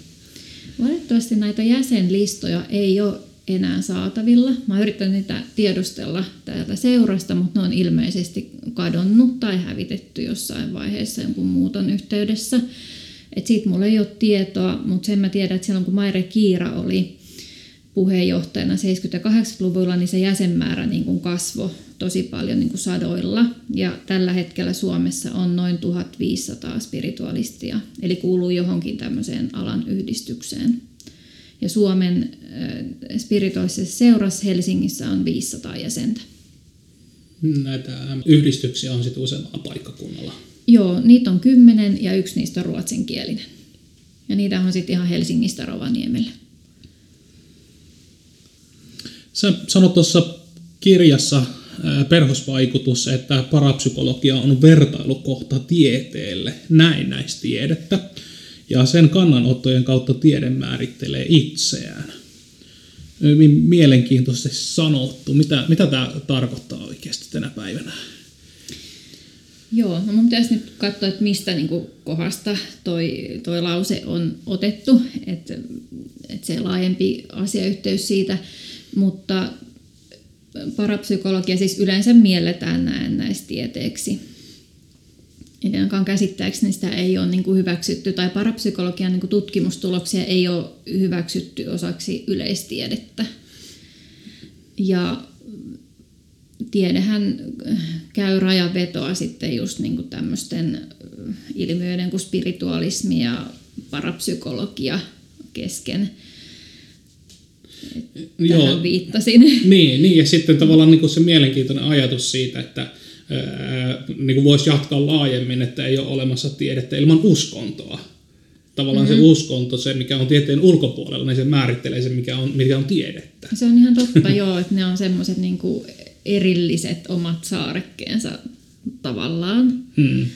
Valitettavasti näitä jäsenlistoja ei ole enää saatavilla. Mä yritän niitä tiedustella täältä seurasta, mutta ne on ilmeisesti kadonnut tai hävitetty jossain vaiheessa jonkun muuton yhteydessä. Et siitä mulla ei ole tietoa, mutta sen mä tiedän, että silloin kun Maire Kiira oli puheenjohtajana 78-luvulla, niin se jäsenmäärä niin kuin kasvoi tosi paljon niin kuin sadoilla. Ja tällä hetkellä Suomessa on noin 1500 spiritualistia, eli kuuluu johonkin tämmöiseen alan yhdistykseen. Ja Suomen äh, spirituaalisessa seurassa Helsingissä on 500 jäsentä. Näitä yhdistyksiä on sitten useammalla paikkakunnalla. Joo, niitä on kymmenen ja yksi niistä on ruotsinkielinen. Ja niitä on sitten ihan Helsingistä Rovaniemelle. Sä sanot tuossa kirjassa perhosvaikutus, että parapsykologia on vertailukohta tieteelle, näennäistiedettä, ja sen kannanottojen kautta tiede määrittelee itseään. Hyvin mielenkiintoisesti sanottu. Mitä, mitä tämä tarkoittaa oikeasti tänä päivänä? Joo, no mun pitäisi nyt katsoa, että mistä niin kuin kohdasta toi, toi lause on otettu, että, että se laajempi asiayhteys siitä, mutta parapsykologia siis yleensä mielletään näennäistieteeksi. Eli ainakaan käsittääkseni sitä ei ole niin kuin hyväksytty, tai parapsykologian niin kuin tutkimustuloksia ei ole hyväksytty osaksi yleistiedettä. Ja tiedehän käy rajavetoa sitten just niin kuin tämmöisten ilmiöiden kuin spiritualismi ja parapsykologia kesken – Joo. tähän viittasin. Niin, niin, ja sitten tavallaan niin kuin se mielenkiintoinen ajatus siitä, että ää, niin kuin voisi jatkaa laajemmin, että ei ole olemassa tiedettä ilman uskontoa. Tavallaan mm-hmm. se uskonto, se mikä on tieteen ulkopuolella, niin se määrittelee se, mikä on, mikä on tiedettä. Se on ihan totta, joo, että ne on semmoiset niin erilliset omat saarekkeensa tavallaan. Hmm.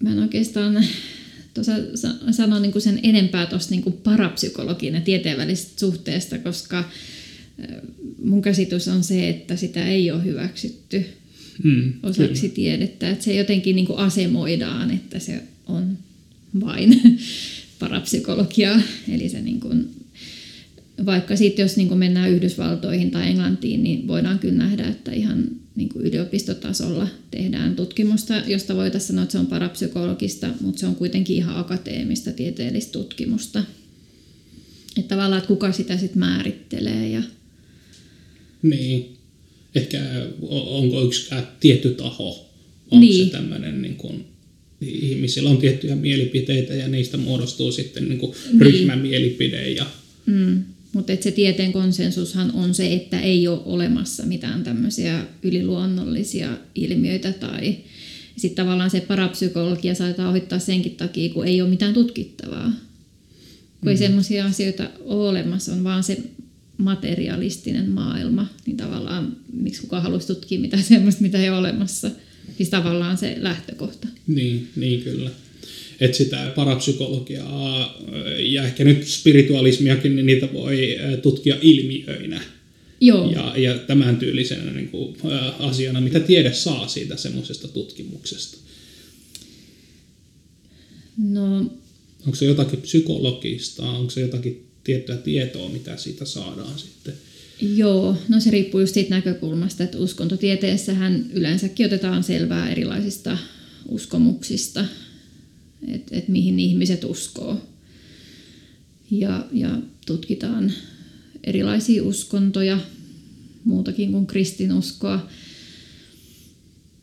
Mä en oikeastaan tuossa sanoa niin kuin sen enempää tuosta niin parapsykologian ja tieteen välisestä suhteesta, koska mun käsitys on se, että sitä ei ole hyväksytty mm, osaksi kyllä. tiedettä. Että se jotenkin niin kuin asemoidaan, että se on vain parapsykologiaa. Eli se niin kuin, vaikka sitten jos niin kuin mennään Yhdysvaltoihin tai Englantiin, niin voidaan kyllä nähdä, että ihan niin kuin yliopistotasolla tehdään tutkimusta, josta voitaisiin sanoa, että se on parapsykologista, mutta se on kuitenkin ihan akateemista tieteellistä tutkimusta. Että tavallaan, että kuka sitä sitten määrittelee. Ja... Niin. Ehkä onko yksi tietty taho, onko niin. se tämmöinen niin kuin, ihmisillä on tiettyjä mielipiteitä ja niistä muodostuu sitten niin kuin niin. ryhmämielipide. Ja... Mm. Mutta se tieteen konsensushan on se, että ei ole olemassa mitään tämmöisiä yliluonnollisia ilmiöitä tai sitten tavallaan se parapsykologia saattaa ohittaa senkin takia, kun ei ole mitään tutkittavaa. Kun mm. ei semmoisia asioita ole olemassa, on vaan se materialistinen maailma, niin tavallaan miksi kukaan haluaisi tutkia mitään semmoista, mitä ei ole olemassa. Siis tavallaan se lähtökohta. Niin, niin kyllä että sitä parapsykologiaa ja ehkä nyt spiritualismiakin, niin niitä voi tutkia ilmiöinä. Joo. Ja, ja tämän tyylisenä niin kuin, asiana, mitä tiede saa siitä semmoisesta tutkimuksesta. No, onko se jotakin psykologista, onko se jotakin tiettyä tietoa, mitä siitä saadaan sitten? Joo, no se riippuu just siitä näkökulmasta, että uskontotieteessähän yleensäkin otetaan selvää erilaisista uskomuksista että et mihin ihmiset uskoo. Ja, ja tutkitaan erilaisia uskontoja, muutakin kuin kristinuskoa.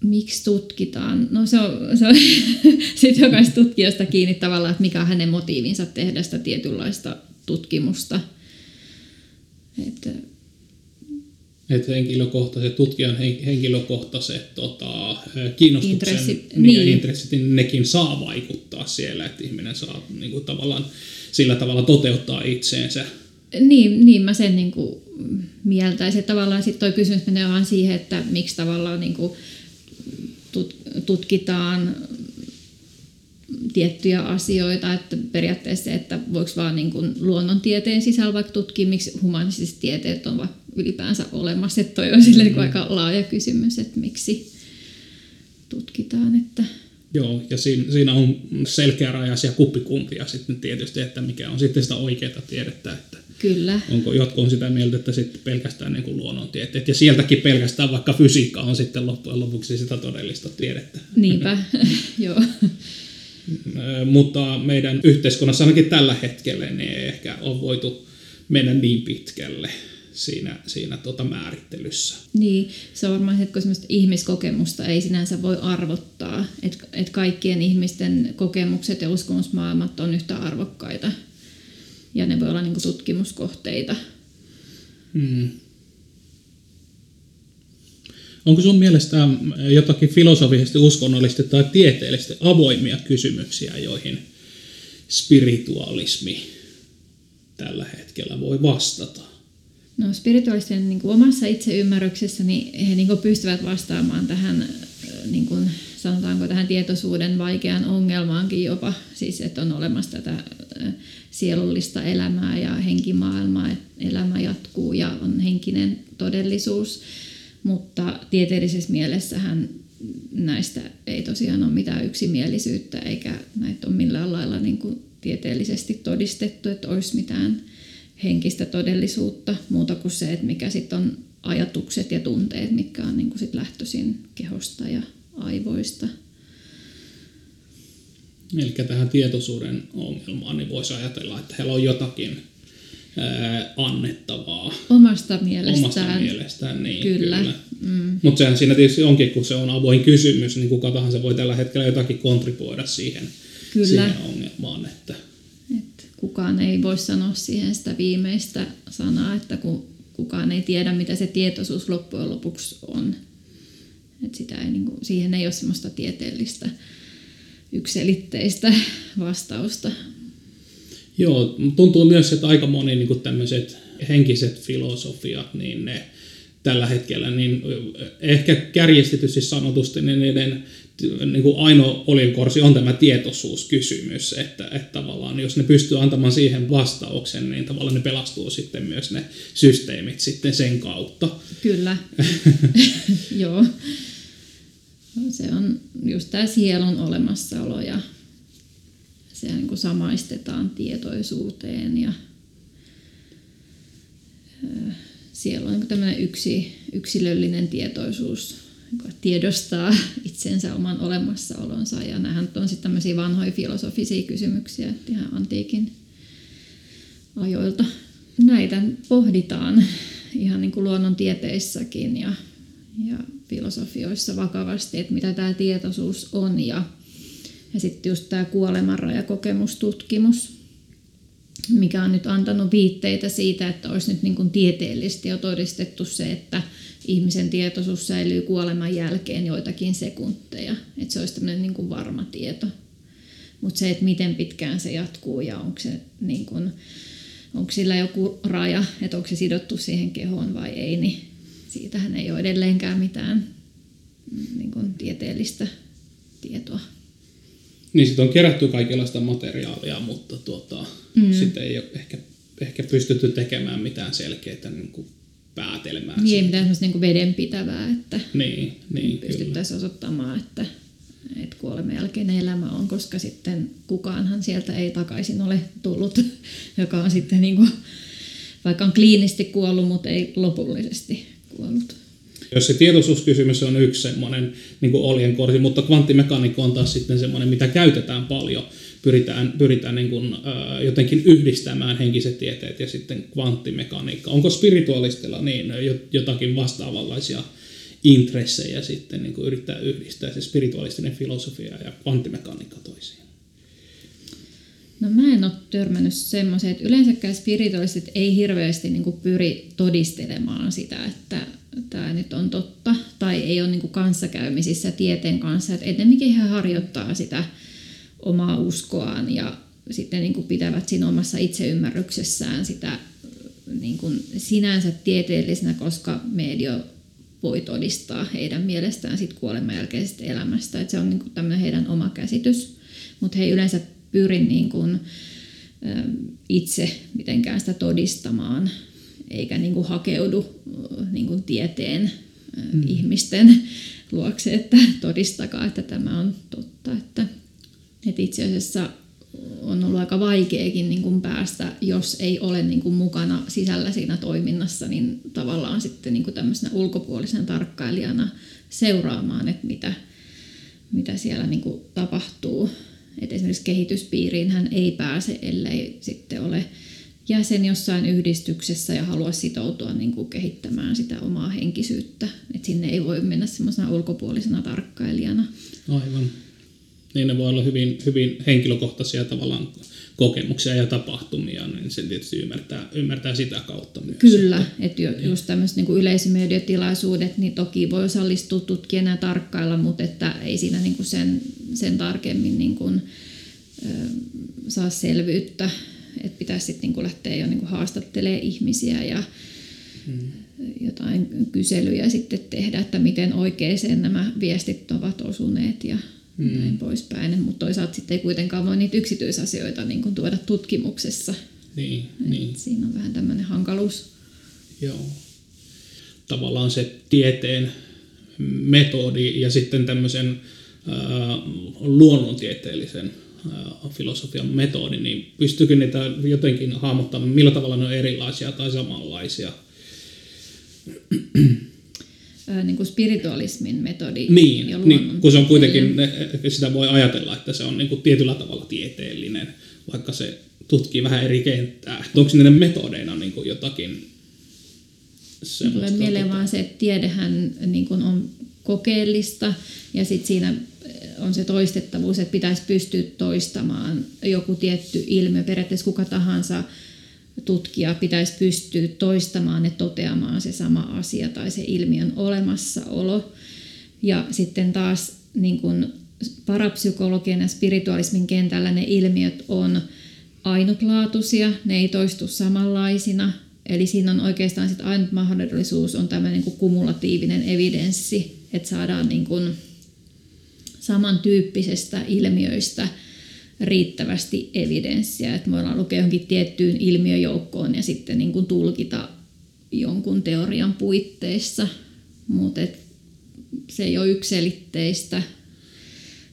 Miksi tutkitaan? No se on, se on sitten jokaista tutkijasta kiinni tavallaan, että mikä on hänen motiivinsa tehdä sitä tietynlaista tutkimusta. Että että henkilökohtaiset, tutkijan henkilökohtaiset tota, kiinnostuksen intressit, niin. ja intressit, niin nekin saa vaikuttaa siellä, että ihminen saa niin kuin, tavallaan sillä tavalla toteuttaa itseensä. Niin, niin mä sen niin kuin, mieltäisin. Tavallaan sitten toi kysymys menee vaan siihen, että miksi tavallaan niin kuin, tut, tutkitaan tiettyjä asioita, että periaatteessa että voiko vaan niin kuin luonnontieteen sisällä vaikka tutkia, miksi humanistiset tieteet on vaikka ylipäänsä olemassa, että toi on mm-hmm. aika laaja kysymys, että miksi tutkitaan, että Joo, ja siinä, siinä on selkeärajaisia kuppikuntia sitten tietysti, että mikä on sitten sitä oikeaa tiedettä, että Kyllä. Onko jotkut on sitä mieltä, että sitten pelkästään niin kuin luonnontieteet, ja sieltäkin pelkästään vaikka fysiikka on sitten loppujen lopuksi sitä todellista tiedettä. Niinpä, joo. Mutta meidän yhteiskunnassa ainakin tällä hetkellä niin ei ehkä ole voitu mennä niin pitkälle siinä, siinä tota määrittelyssä. Niin, se on varmaan että kun ihmiskokemusta ei sinänsä voi arvottaa, että et kaikkien ihmisten kokemukset ja uskomusmaailmat on yhtä arvokkaita ja ne voi olla niinku tutkimuskohteita. Hmm. Onko sun mielestä jotakin filosofisesti, uskonnollisesti tai tieteellisesti avoimia kysymyksiä, joihin spiritualismi tällä hetkellä voi vastata? No spirituaalisten niin kuin omassa itseymmärryksessä niin he niin kuin pystyvät vastaamaan tähän, niin kuin, sanotaanko tähän tietoisuuden vaikeaan ongelmaankin jopa, siis että on olemassa tätä sielullista elämää ja henkimaailmaa, elämä jatkuu ja on henkinen todellisuus, mutta tieteellisessä mielessähän näistä ei tosiaan ole mitään yksimielisyyttä eikä näitä ole millään lailla niin kuin tieteellisesti todistettu, että olisi mitään henkistä todellisuutta muuta kuin se, että mikä sitten on ajatukset ja tunteet, mitkä on niin kuin sit lähtöisin kehosta ja aivoista. Eli tähän tietoisuuden ongelmaan niin voisi ajatella, että heillä on jotakin ää, annettavaa. Omasta mielestään. Omasta mielestään, niin. Kyllä. kyllä. Mm. Mutta sehän siinä tietysti onkin, kun se on avoin kysymys, niin kuka tahansa voi tällä hetkellä jotakin kontribuoida siihen, kyllä. siihen ongelmaan. Että kukaan ei voi sanoa siihen sitä viimeistä sanaa, että kun kukaan ei tiedä, mitä se tietoisuus loppujen lopuksi on. Et sitä ei, niin kuin, siihen ei ole semmoista tieteellistä ykselitteistä vastausta. Joo, tuntuu myös, että aika moni niin tämmöiset henkiset filosofiat, niin ne tällä hetkellä, niin ehkä kärjestetysti sanotusti, niin niiden niin kuin ainoa oljenkorsi on tämä tietoisuuskysymys, että, että tavallaan jos ne pystyy antamaan siihen vastauksen, niin tavallaan ne pelastuu sitten myös ne systeemit sitten sen kautta. Kyllä, joo. Se on just tämä sielun olemassaolo ja se niin kuin samaistetaan tietoisuuteen ja siellä on niin tämmöinen yksi, yksilöllinen tietoisuus tiedostaa itsensä oman olemassaolonsa. Ja nämähän on sitten tämmöisiä vanhoja filosofisia kysymyksiä ihan antiikin ajoilta. Näitä pohditaan ihan niin kuin luonnontieteissäkin ja, ja filosofioissa vakavasti, että mitä tämä tietoisuus on. Ja, ja sitten just tämä kuolemanrajakokemustutkimus, mikä on nyt antanut viitteitä siitä, että olisi nyt niin kuin tieteellisesti jo todistettu se, että ihmisen tietoisuus säilyy kuoleman jälkeen joitakin sekunteja. Että se olisi tämmöinen niin kuin varma tieto. Mutta se, että miten pitkään se jatkuu ja onko, se, niin kuin, onko sillä joku raja, että onko se sidottu siihen kehoon vai ei, niin siitähän ei ole edelleenkään mitään niin kuin tieteellistä tietoa. Niin, sitten on kerätty kaikenlaista materiaalia, mutta tuota, mm. sitten ei ole ehkä, ehkä pystytty tekemään mitään selkeää niin kuin päätelmää. Niin, ei mitään semmoista niin vedenpitävää, että niin, niin, pystyttäisiin osoittamaan, että, että kuoleman jälkeinen elämä on, koska sitten kukaanhan sieltä ei takaisin ole tullut, joka on sitten niin kuin, vaikka on kliinisesti kuollut, mutta ei lopullisesti kuollut. Jos se tietoisuuskysymys on yksi semmoinen niin oljenkorsi, mutta kvanttimekaniikka on taas sitten semmoinen, mitä käytetään paljon. Pyritään, pyritään niin kuin, ää, jotenkin yhdistämään henkiset tieteet ja sitten kvanttimekaniikka. Onko spiritualistilla niin jotakin vastaavanlaisia intressejä sitten niin kuin yrittää yhdistää se spiritualistinen filosofia ja kvanttimekaniikka toisiin? No mä en ole törmännyt semmoiseen, että yleensäkään spiritualistit ei hirveästi niin pyri todistelemaan sitä, että tämä nyt on totta, tai ei ole niin kanssakäymisissä tieteen kanssa, että enemmänkin he harjoittaa sitä omaa uskoaan ja sitten niin pitävät siinä omassa itseymmärryksessään sitä niin sinänsä tieteellisenä, koska medio voi todistaa heidän mielestään sit kuoleman jälkeisestä elämästä. Et se on niin kuin tämmöinen heidän oma käsitys, mutta he yleensä pyri niin kuin, itse mitenkään sitä todistamaan, eikä niin kuin hakeudu niin kuin tieteen mm. ihmisten luokse, että todistakaa, että tämä on totta. Että, että itse asiassa on ollut aika vaikeakin niin kuin päästä, jos ei ole niin kuin mukana sisällä siinä toiminnassa, niin tavallaan sitten niin kuin tämmöisenä ulkopuolisen tarkkailijana seuraamaan, että mitä, mitä siellä niin kuin tapahtuu. Et esimerkiksi kehityspiiriin hän ei pääse, ellei sitten ole jäsen jossain yhdistyksessä ja halua sitoutua niin kuin kehittämään sitä omaa henkisyyttä. Et sinne ei voi mennä semmoisena ulkopuolisena tarkkailijana. Aivan. Niin ne voi olla hyvin, hyvin henkilökohtaisia tavallaan kokemuksia ja tapahtumia, niin sen tietysti ymmärtää, ymmärtää sitä kautta myös. Kyllä, että jo, niin. just tämmöiset niin yleismediatilaisuudet, niin toki voi osallistua tutkijana ja tarkkailla, mutta että ei siinä niin kuin sen, sen tarkemmin niin kuin, ö, saa selvyyttä, että pitäisi sitten niin kuin lähteä jo niin kuin haastattelemaan ihmisiä ja hmm. jotain kyselyjä sitten tehdä, että miten oikeeseen nämä viestit ovat osuneet ja mm. näin poispäin. Mutta toisaalta sitten ei kuitenkaan voi niitä yksityisasioita niin kuin tuoda tutkimuksessa. Niin, niin. Siinä on vähän tämmöinen hankaluus. Joo. Tavallaan se tieteen metodi ja sitten tämmöisen äh, luonnontieteellisen äh, filosofian metodi, niin pystyykö niitä jotenkin hahmottamaan, millä tavalla ne on erilaisia tai samanlaisia? Niin kuin spiritualismin metodi. Niin, ja niin, kun se on kuitenkin, sitä voi ajatella, että se on niin kuin tietyllä tavalla tieteellinen, vaikka se tutkii vähän eri kenttää. Onko niiden metodeina niin kuin jotakin Tulee mieleen vaan se, että tiedehän niin kuin on kokeellista ja sitten siinä on se toistettavuus, että pitäisi pystyä toistamaan joku tietty ilmiö. Periaatteessa kuka tahansa tutkija pitäisi pystyä toistamaan ja toteamaan se sama asia tai se ilmiön olemassaolo. Ja sitten taas niin kuin parapsykologian ja spiritualismin kentällä ne ilmiöt on ainutlaatuisia, ne ei toistu samanlaisina. Eli siinä on oikeastaan sit ainut mahdollisuus on tämmöinen niin kumulatiivinen evidenssi, että saadaan niin kuin samantyyppisestä ilmiöistä – riittävästi evidenssiä, että voidaan lukea johonkin tiettyyn ilmiöjoukkoon ja sitten niin kuin tulkita jonkun teorian puitteissa, mutta se ei ole ykselitteistä.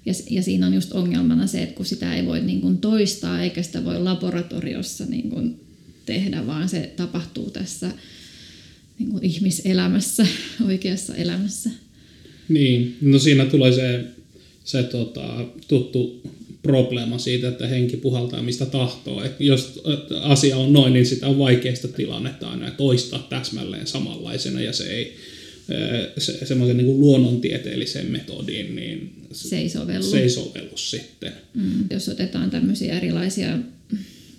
Ja, ja siinä on just ongelmana se, että kun sitä ei voi niin kuin toistaa eikä sitä voi laboratoriossa niin kuin tehdä, vaan se tapahtuu tässä niin kuin ihmiselämässä, oikeassa elämässä. Niin, no siinä tulee se, se tota, tuttu probleema siitä, että henki puhaltaa mistä tahtoo. Et jos asia on noin, niin sitä on vaikeasta tilannetta aina toistaa täsmälleen samanlaisena ja se ei se, semmoisen niin luonnontieteellisen metodin, niin se ei sovellu, se ei sovellu sitten. Mm, jos otetaan tämmöisiä erilaisia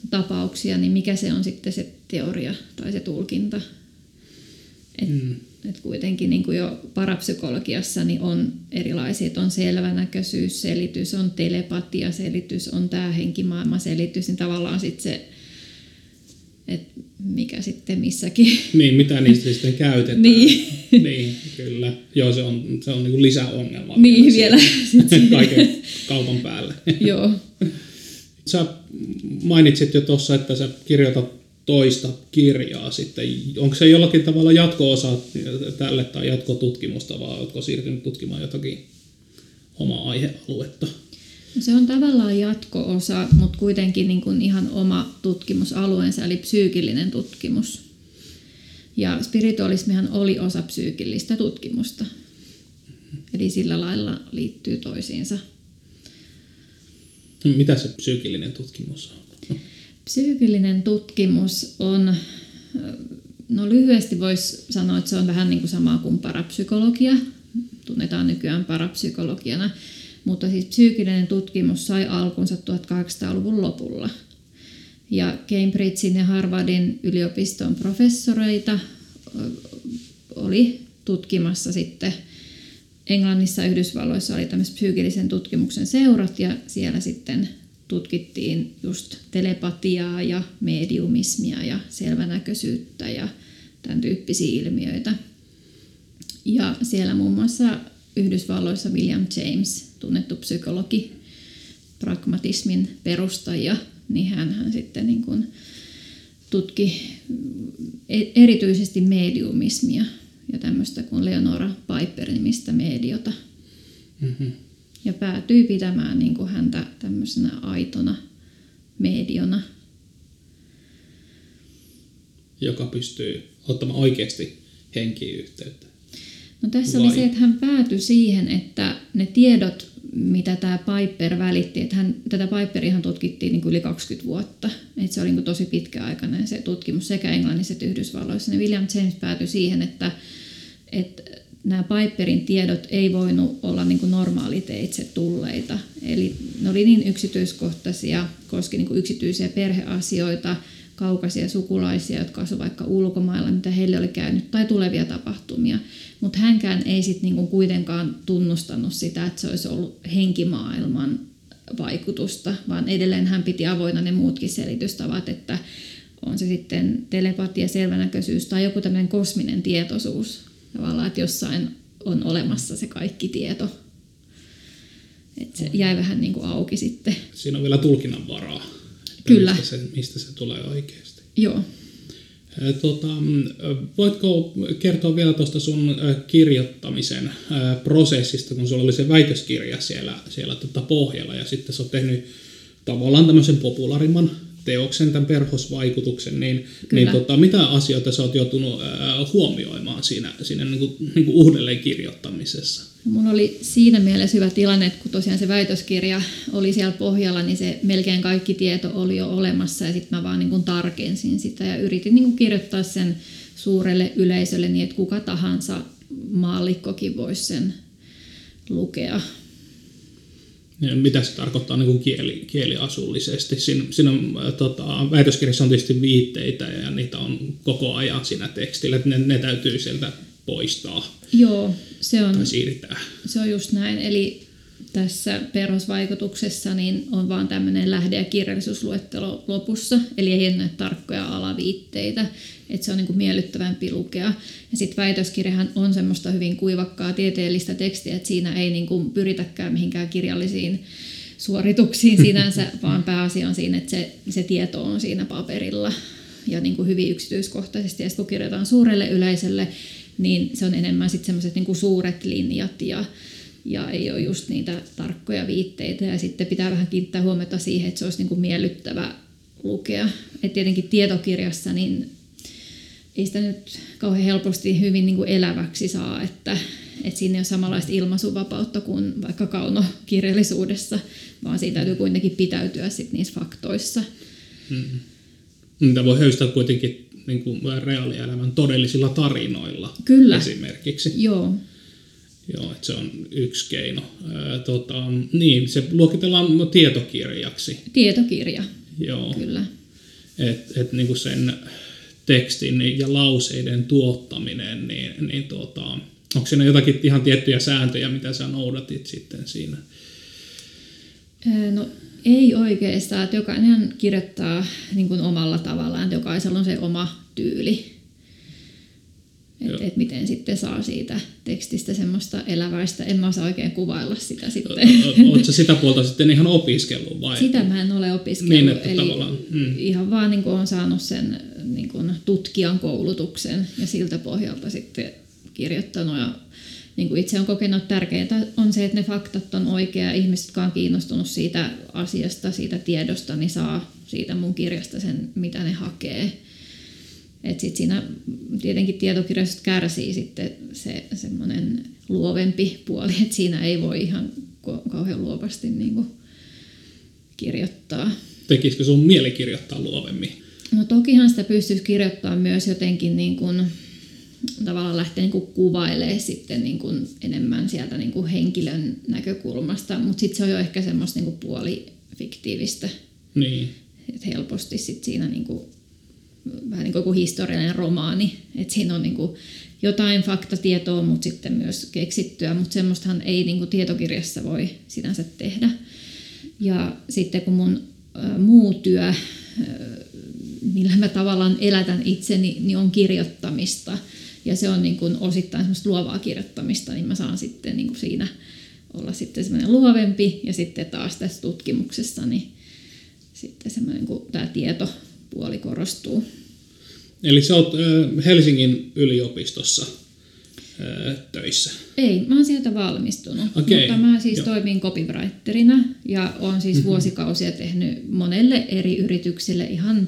tapauksia, niin mikä se on sitten se teoria tai se tulkinta? Et, mm. Et kuitenkin niin kuin jo parapsykologiassa niin on erilaisia, että on selvänäköisyys, selitys, on telepatia, selitys, on tämä henkimaailma, selitys, niin tavallaan sitten se, että mikä sitten missäkin. Niin, mitä niistä sitten käytetään. niin. niin, kyllä. Joo, se on, se on niin lisäongelma. Niin, vielä. Kaiken kaupan päälle. Joo. Sä mainitsit jo tuossa, että sä kirjoitat toista kirjaa sitten. Onko se jollakin tavalla jatko-osa tälle tai jatkotutkimusta, vai oletko siirtynyt tutkimaan jotakin omaa aihealuetta? No se on tavallaan jatko-osa, mutta kuitenkin niin kuin ihan oma tutkimusalueensa, eli psyykillinen tutkimus. Ja spiritualismihan oli osa psyykillistä tutkimusta. Eli sillä lailla liittyy toisiinsa. Mitä se psyykillinen tutkimus on? Psyykillinen tutkimus on, no lyhyesti voisi sanoa, että se on vähän niin kuin sama kuin parapsykologia. Tunnetaan nykyään parapsykologiana. Mutta siis psyykillinen tutkimus sai alkunsa 1800-luvun lopulla. Ja Cambridgein ja Harvardin yliopiston professoreita oli tutkimassa sitten Englannissa ja Yhdysvalloissa oli tämmöiset psyykillisen tutkimuksen seurat ja siellä sitten tutkittiin just telepatiaa ja mediumismia ja selvänäköisyyttä ja tämän tyyppisiä ilmiöitä. Ja siellä muun muassa Yhdysvalloissa William James, tunnettu psykologi, pragmatismin perustaja, niin hän, hän sitten niin kuin tutki e-, erityisesti mediumismia ja tämmöistä kuin Leonora Piper-nimistä mediota. Mm-hmm. Ja päätyi pitämään niin kuin häntä tämmöisenä aitona mediona. Joka pystyy ottamaan oikeasti henkiyhteyttä. No tässä Vai? oli se, että hän päätyi siihen, että ne tiedot, mitä tämä Piper välitti, että hän, tätä Piperihan tutkittiin niin kuin yli 20 vuotta, että se oli niin kuin tosi pitkäaikainen se tutkimus sekä Englannissa että Yhdysvalloissa, niin William James päätyi siihen, että, että nämä Piperin tiedot ei voinut olla niin normaaliteitse tulleita. Eli ne oli niin yksityiskohtaisia, koski niin yksityisiä perheasioita, kaukaisia sukulaisia, jotka asuivat vaikka ulkomailla, mitä heille oli käynyt, tai tulevia tapahtumia. Mutta hänkään ei sitten niinku kuitenkaan tunnustanut sitä, että se olisi ollut henkimaailman vaikutusta, vaan edelleen hän piti avoinna ne muutkin selitystavat, että on se sitten telepatia, selvänäköisyys tai joku tämmöinen kosminen tietoisuus. Tavallaan, että jossain on olemassa se kaikki tieto. Et se jäi vähän niin kuin auki sitten. Siinä on vielä tulkinnan varaa. Kyllä. Mistä se, mistä se tulee oikeasti. Joo. Tota, voitko kertoa vielä tuosta sun kirjoittamisen prosessista, kun sulla oli se väitöskirja siellä, siellä tota pohjalla ja sitten sä oot tehnyt tavallaan tämmöisen populaarimman teoksen, tämän perhosvaikutuksen, niin, niin tota, mitä asioita sä oot joutunut huomioimaan siinä, siinä niin kuin, niin kuin uudelleen kirjoittamisessa? Mun oli siinä mielessä hyvä tilanne, että kun tosiaan se väitöskirja oli siellä pohjalla, niin se melkein kaikki tieto oli jo olemassa ja sitten mä vaan niin kuin tarkensin sitä ja yritin niin kuin kirjoittaa sen suurelle yleisölle niin, että kuka tahansa maallikkokin voisi sen lukea. Mitä se tarkoittaa niin kuin kieli, kieliasullisesti? Siinä, siinä on, tota, väitöskirjassa on tietysti viitteitä ja niitä on koko ajan siinä tekstillä, että ne, ne täytyy sieltä poistaa. Joo, se on, tai siirtää. se on just näin. Eli tässä perusvaikutuksessa niin on vaan tämmöinen lähde- ja kirjallisuusluettelo lopussa, eli ei ole tarkkoja alaviitteitä, että se on niin kuin miellyttävämpi lukea. Ja sitten väitöskirjahan on semmoista hyvin kuivakkaa tieteellistä tekstiä, että siinä ei niin kuin pyritäkään mihinkään kirjallisiin suorituksiin sinänsä, vaan pääasia on siinä, että se, se tieto on siinä paperilla ja niin kuin hyvin yksityiskohtaisesti. Ja kun kirjoitetaan suurelle yleisölle, niin se on enemmän sitten semmoiset niin suuret linjat ja, ja ei ole just niitä tarkkoja viitteitä. Ja sitten pitää vähän kiinnittää huomiota siihen, että se olisi niin kuin miellyttävä lukea. Et tietenkin tietokirjassa niin ei sitä nyt kauhean helposti hyvin niin kuin eläväksi saa, että, että siinä ei ole samanlaista ilmaisuvapautta kuin vaikka kaunokirjallisuudessa, vaan siitä täytyy kuitenkin pitäytyä sit niissä faktoissa. Mm. Niitä voi höystää kuitenkin niin kuin reaalielämän todellisilla tarinoilla Kyllä. esimerkiksi. Joo. Joo, että se on yksi keino. Ää, tota, niin, se luokitellaan tietokirjaksi. Tietokirja, Joo. kyllä. Et, et niin kuin sen tekstin ja lauseiden tuottaminen, niin, niin tota, onko siinä jotakin ihan tiettyjä sääntöjä, mitä sä noudatit sitten siinä? No ei oikeastaan, että jokainen kirjoittaa niin kuin omalla tavallaan, että jokaisella on se oma tyyli. Että et miten sitten saa siitä tekstistä semmoista eläväistä, en mä osaa oikein kuvailla sitä sitten. Oletko sitä puolta sitten ihan opiskellut vai? Sitä mä en ole opiskellut, niin, että eli tavallaan, mm. ihan vaan niin kuin olen saanut sen niin kuin tutkijan koulutuksen ja siltä pohjalta sitten kirjoittanut ja niin kuin itse on kokenut, että tärkeää on se, että ne faktat on oikea ja ihmiset, jotka on kiinnostunut siitä asiasta, siitä tiedosta, niin saa siitä mun kirjasta sen, mitä ne hakee. Et sit siinä tietenkin tietokirjallisuus kärsii sitten se semmoinen luovempi puoli, että siinä ei voi ihan kauhean luovasti niin kuin kirjoittaa. Tekisikö sun mieli kirjoittaa luovemmin? No tokihan sitä pystyisi kirjoittamaan myös jotenkin niin kuin, tavallaan lähteä niin kuin kuvailemaan sitten niin kuin enemmän sieltä niin kuin henkilön näkökulmasta, mutta sitten se on jo ehkä semmoista niin kuin puolifiktiivistä. Niin. Et helposti sit siinä niin kuin, vähän niin kuin historiallinen romaani, että siinä on niin kuin jotain faktatietoa, mutta sitten myös keksittyä, mutta semmoistahan ei niin kuin tietokirjassa voi sinänsä tehdä. Ja sitten kun mun ä, muu työ, millä mä tavallaan elätän itseni, niin on kirjoittamista. Ja se on niin kuin osittain semmoista luovaa kirjoittamista, niin mä saan sitten niin kuin siinä olla sitten semmoinen luovempi. Ja sitten taas tässä tutkimuksessa, niin sitten semmoinen, kun tämä tietopuoli korostuu. Eli sä oot Helsingin yliopistossa töissä? Ei, mä oon sieltä valmistunut, Okei, mutta mä siis joo. toimin copywriterina ja oon siis mm-hmm. vuosikausia tehnyt monelle eri yrityksille ihan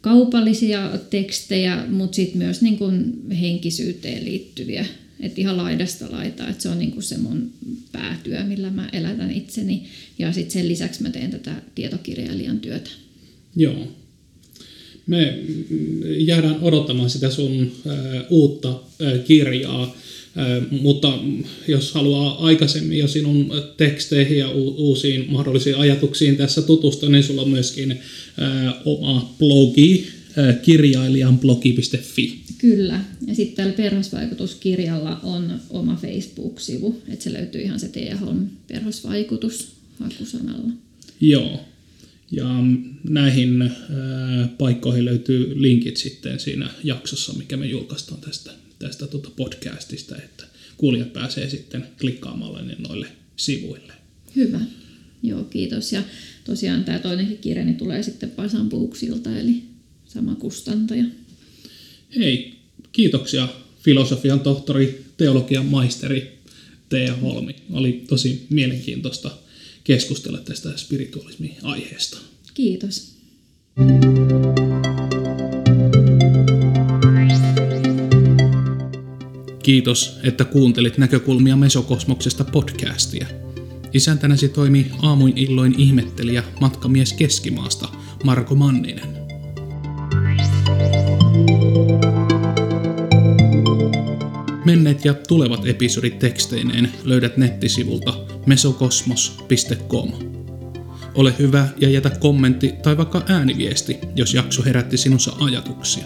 kaupallisia tekstejä, mutta sitten myös niin kun henkisyyteen liittyviä, että ihan laidasta laitaa, että se on niin kun se mun päätyö, millä mä elätän itseni ja sitten sen lisäksi mä teen tätä tietokirjailijan työtä. Joo. Me mm, jäädään odottamaan sitä sun äh, uutta äh, kirjaa, äh, mutta jos haluaa aikaisemmin jo sinun teksteihin ja u- uusiin mahdollisiin ajatuksiin tässä tutustua, niin sulla on myöskin äh, oma blogi, äh, kirjailijanblogi.fi. Kyllä. Ja sitten tällä perhosvaikutuskirjalla on oma Facebook-sivu, että se löytyy ihan se Tia Holm perhosvaikutus hakusanalla. Joo. Ja näihin äh, paikkoihin löytyy linkit sitten siinä jaksossa, mikä me julkaistaan tästä, tästä tuota podcastista, että kuulijat pääsee sitten klikkaamalla niin noille sivuille. Hyvä. Joo, kiitos. Ja tosiaan tämä toinenkin kirja niin tulee sitten Pasan Booksilta, eli sama kustantaja. Hei, kiitoksia filosofian tohtori, teologian maisteri Teija Holmi. Oli tosi mielenkiintoista keskustella tästä spiritualismin aiheesta. Kiitos. Kiitos, että kuuntelit näkökulmia Mesokosmoksesta podcastia. Isäntänäsi toimi aamuin illoin ihmettelijä matkamies Keskimaasta Marko Manninen. Menneet ja tulevat episodit teksteineen löydät nettisivulta mesokosmos.com. Ole hyvä ja jätä kommentti tai vaikka ääniviesti, jos jakso herätti sinussa ajatuksia.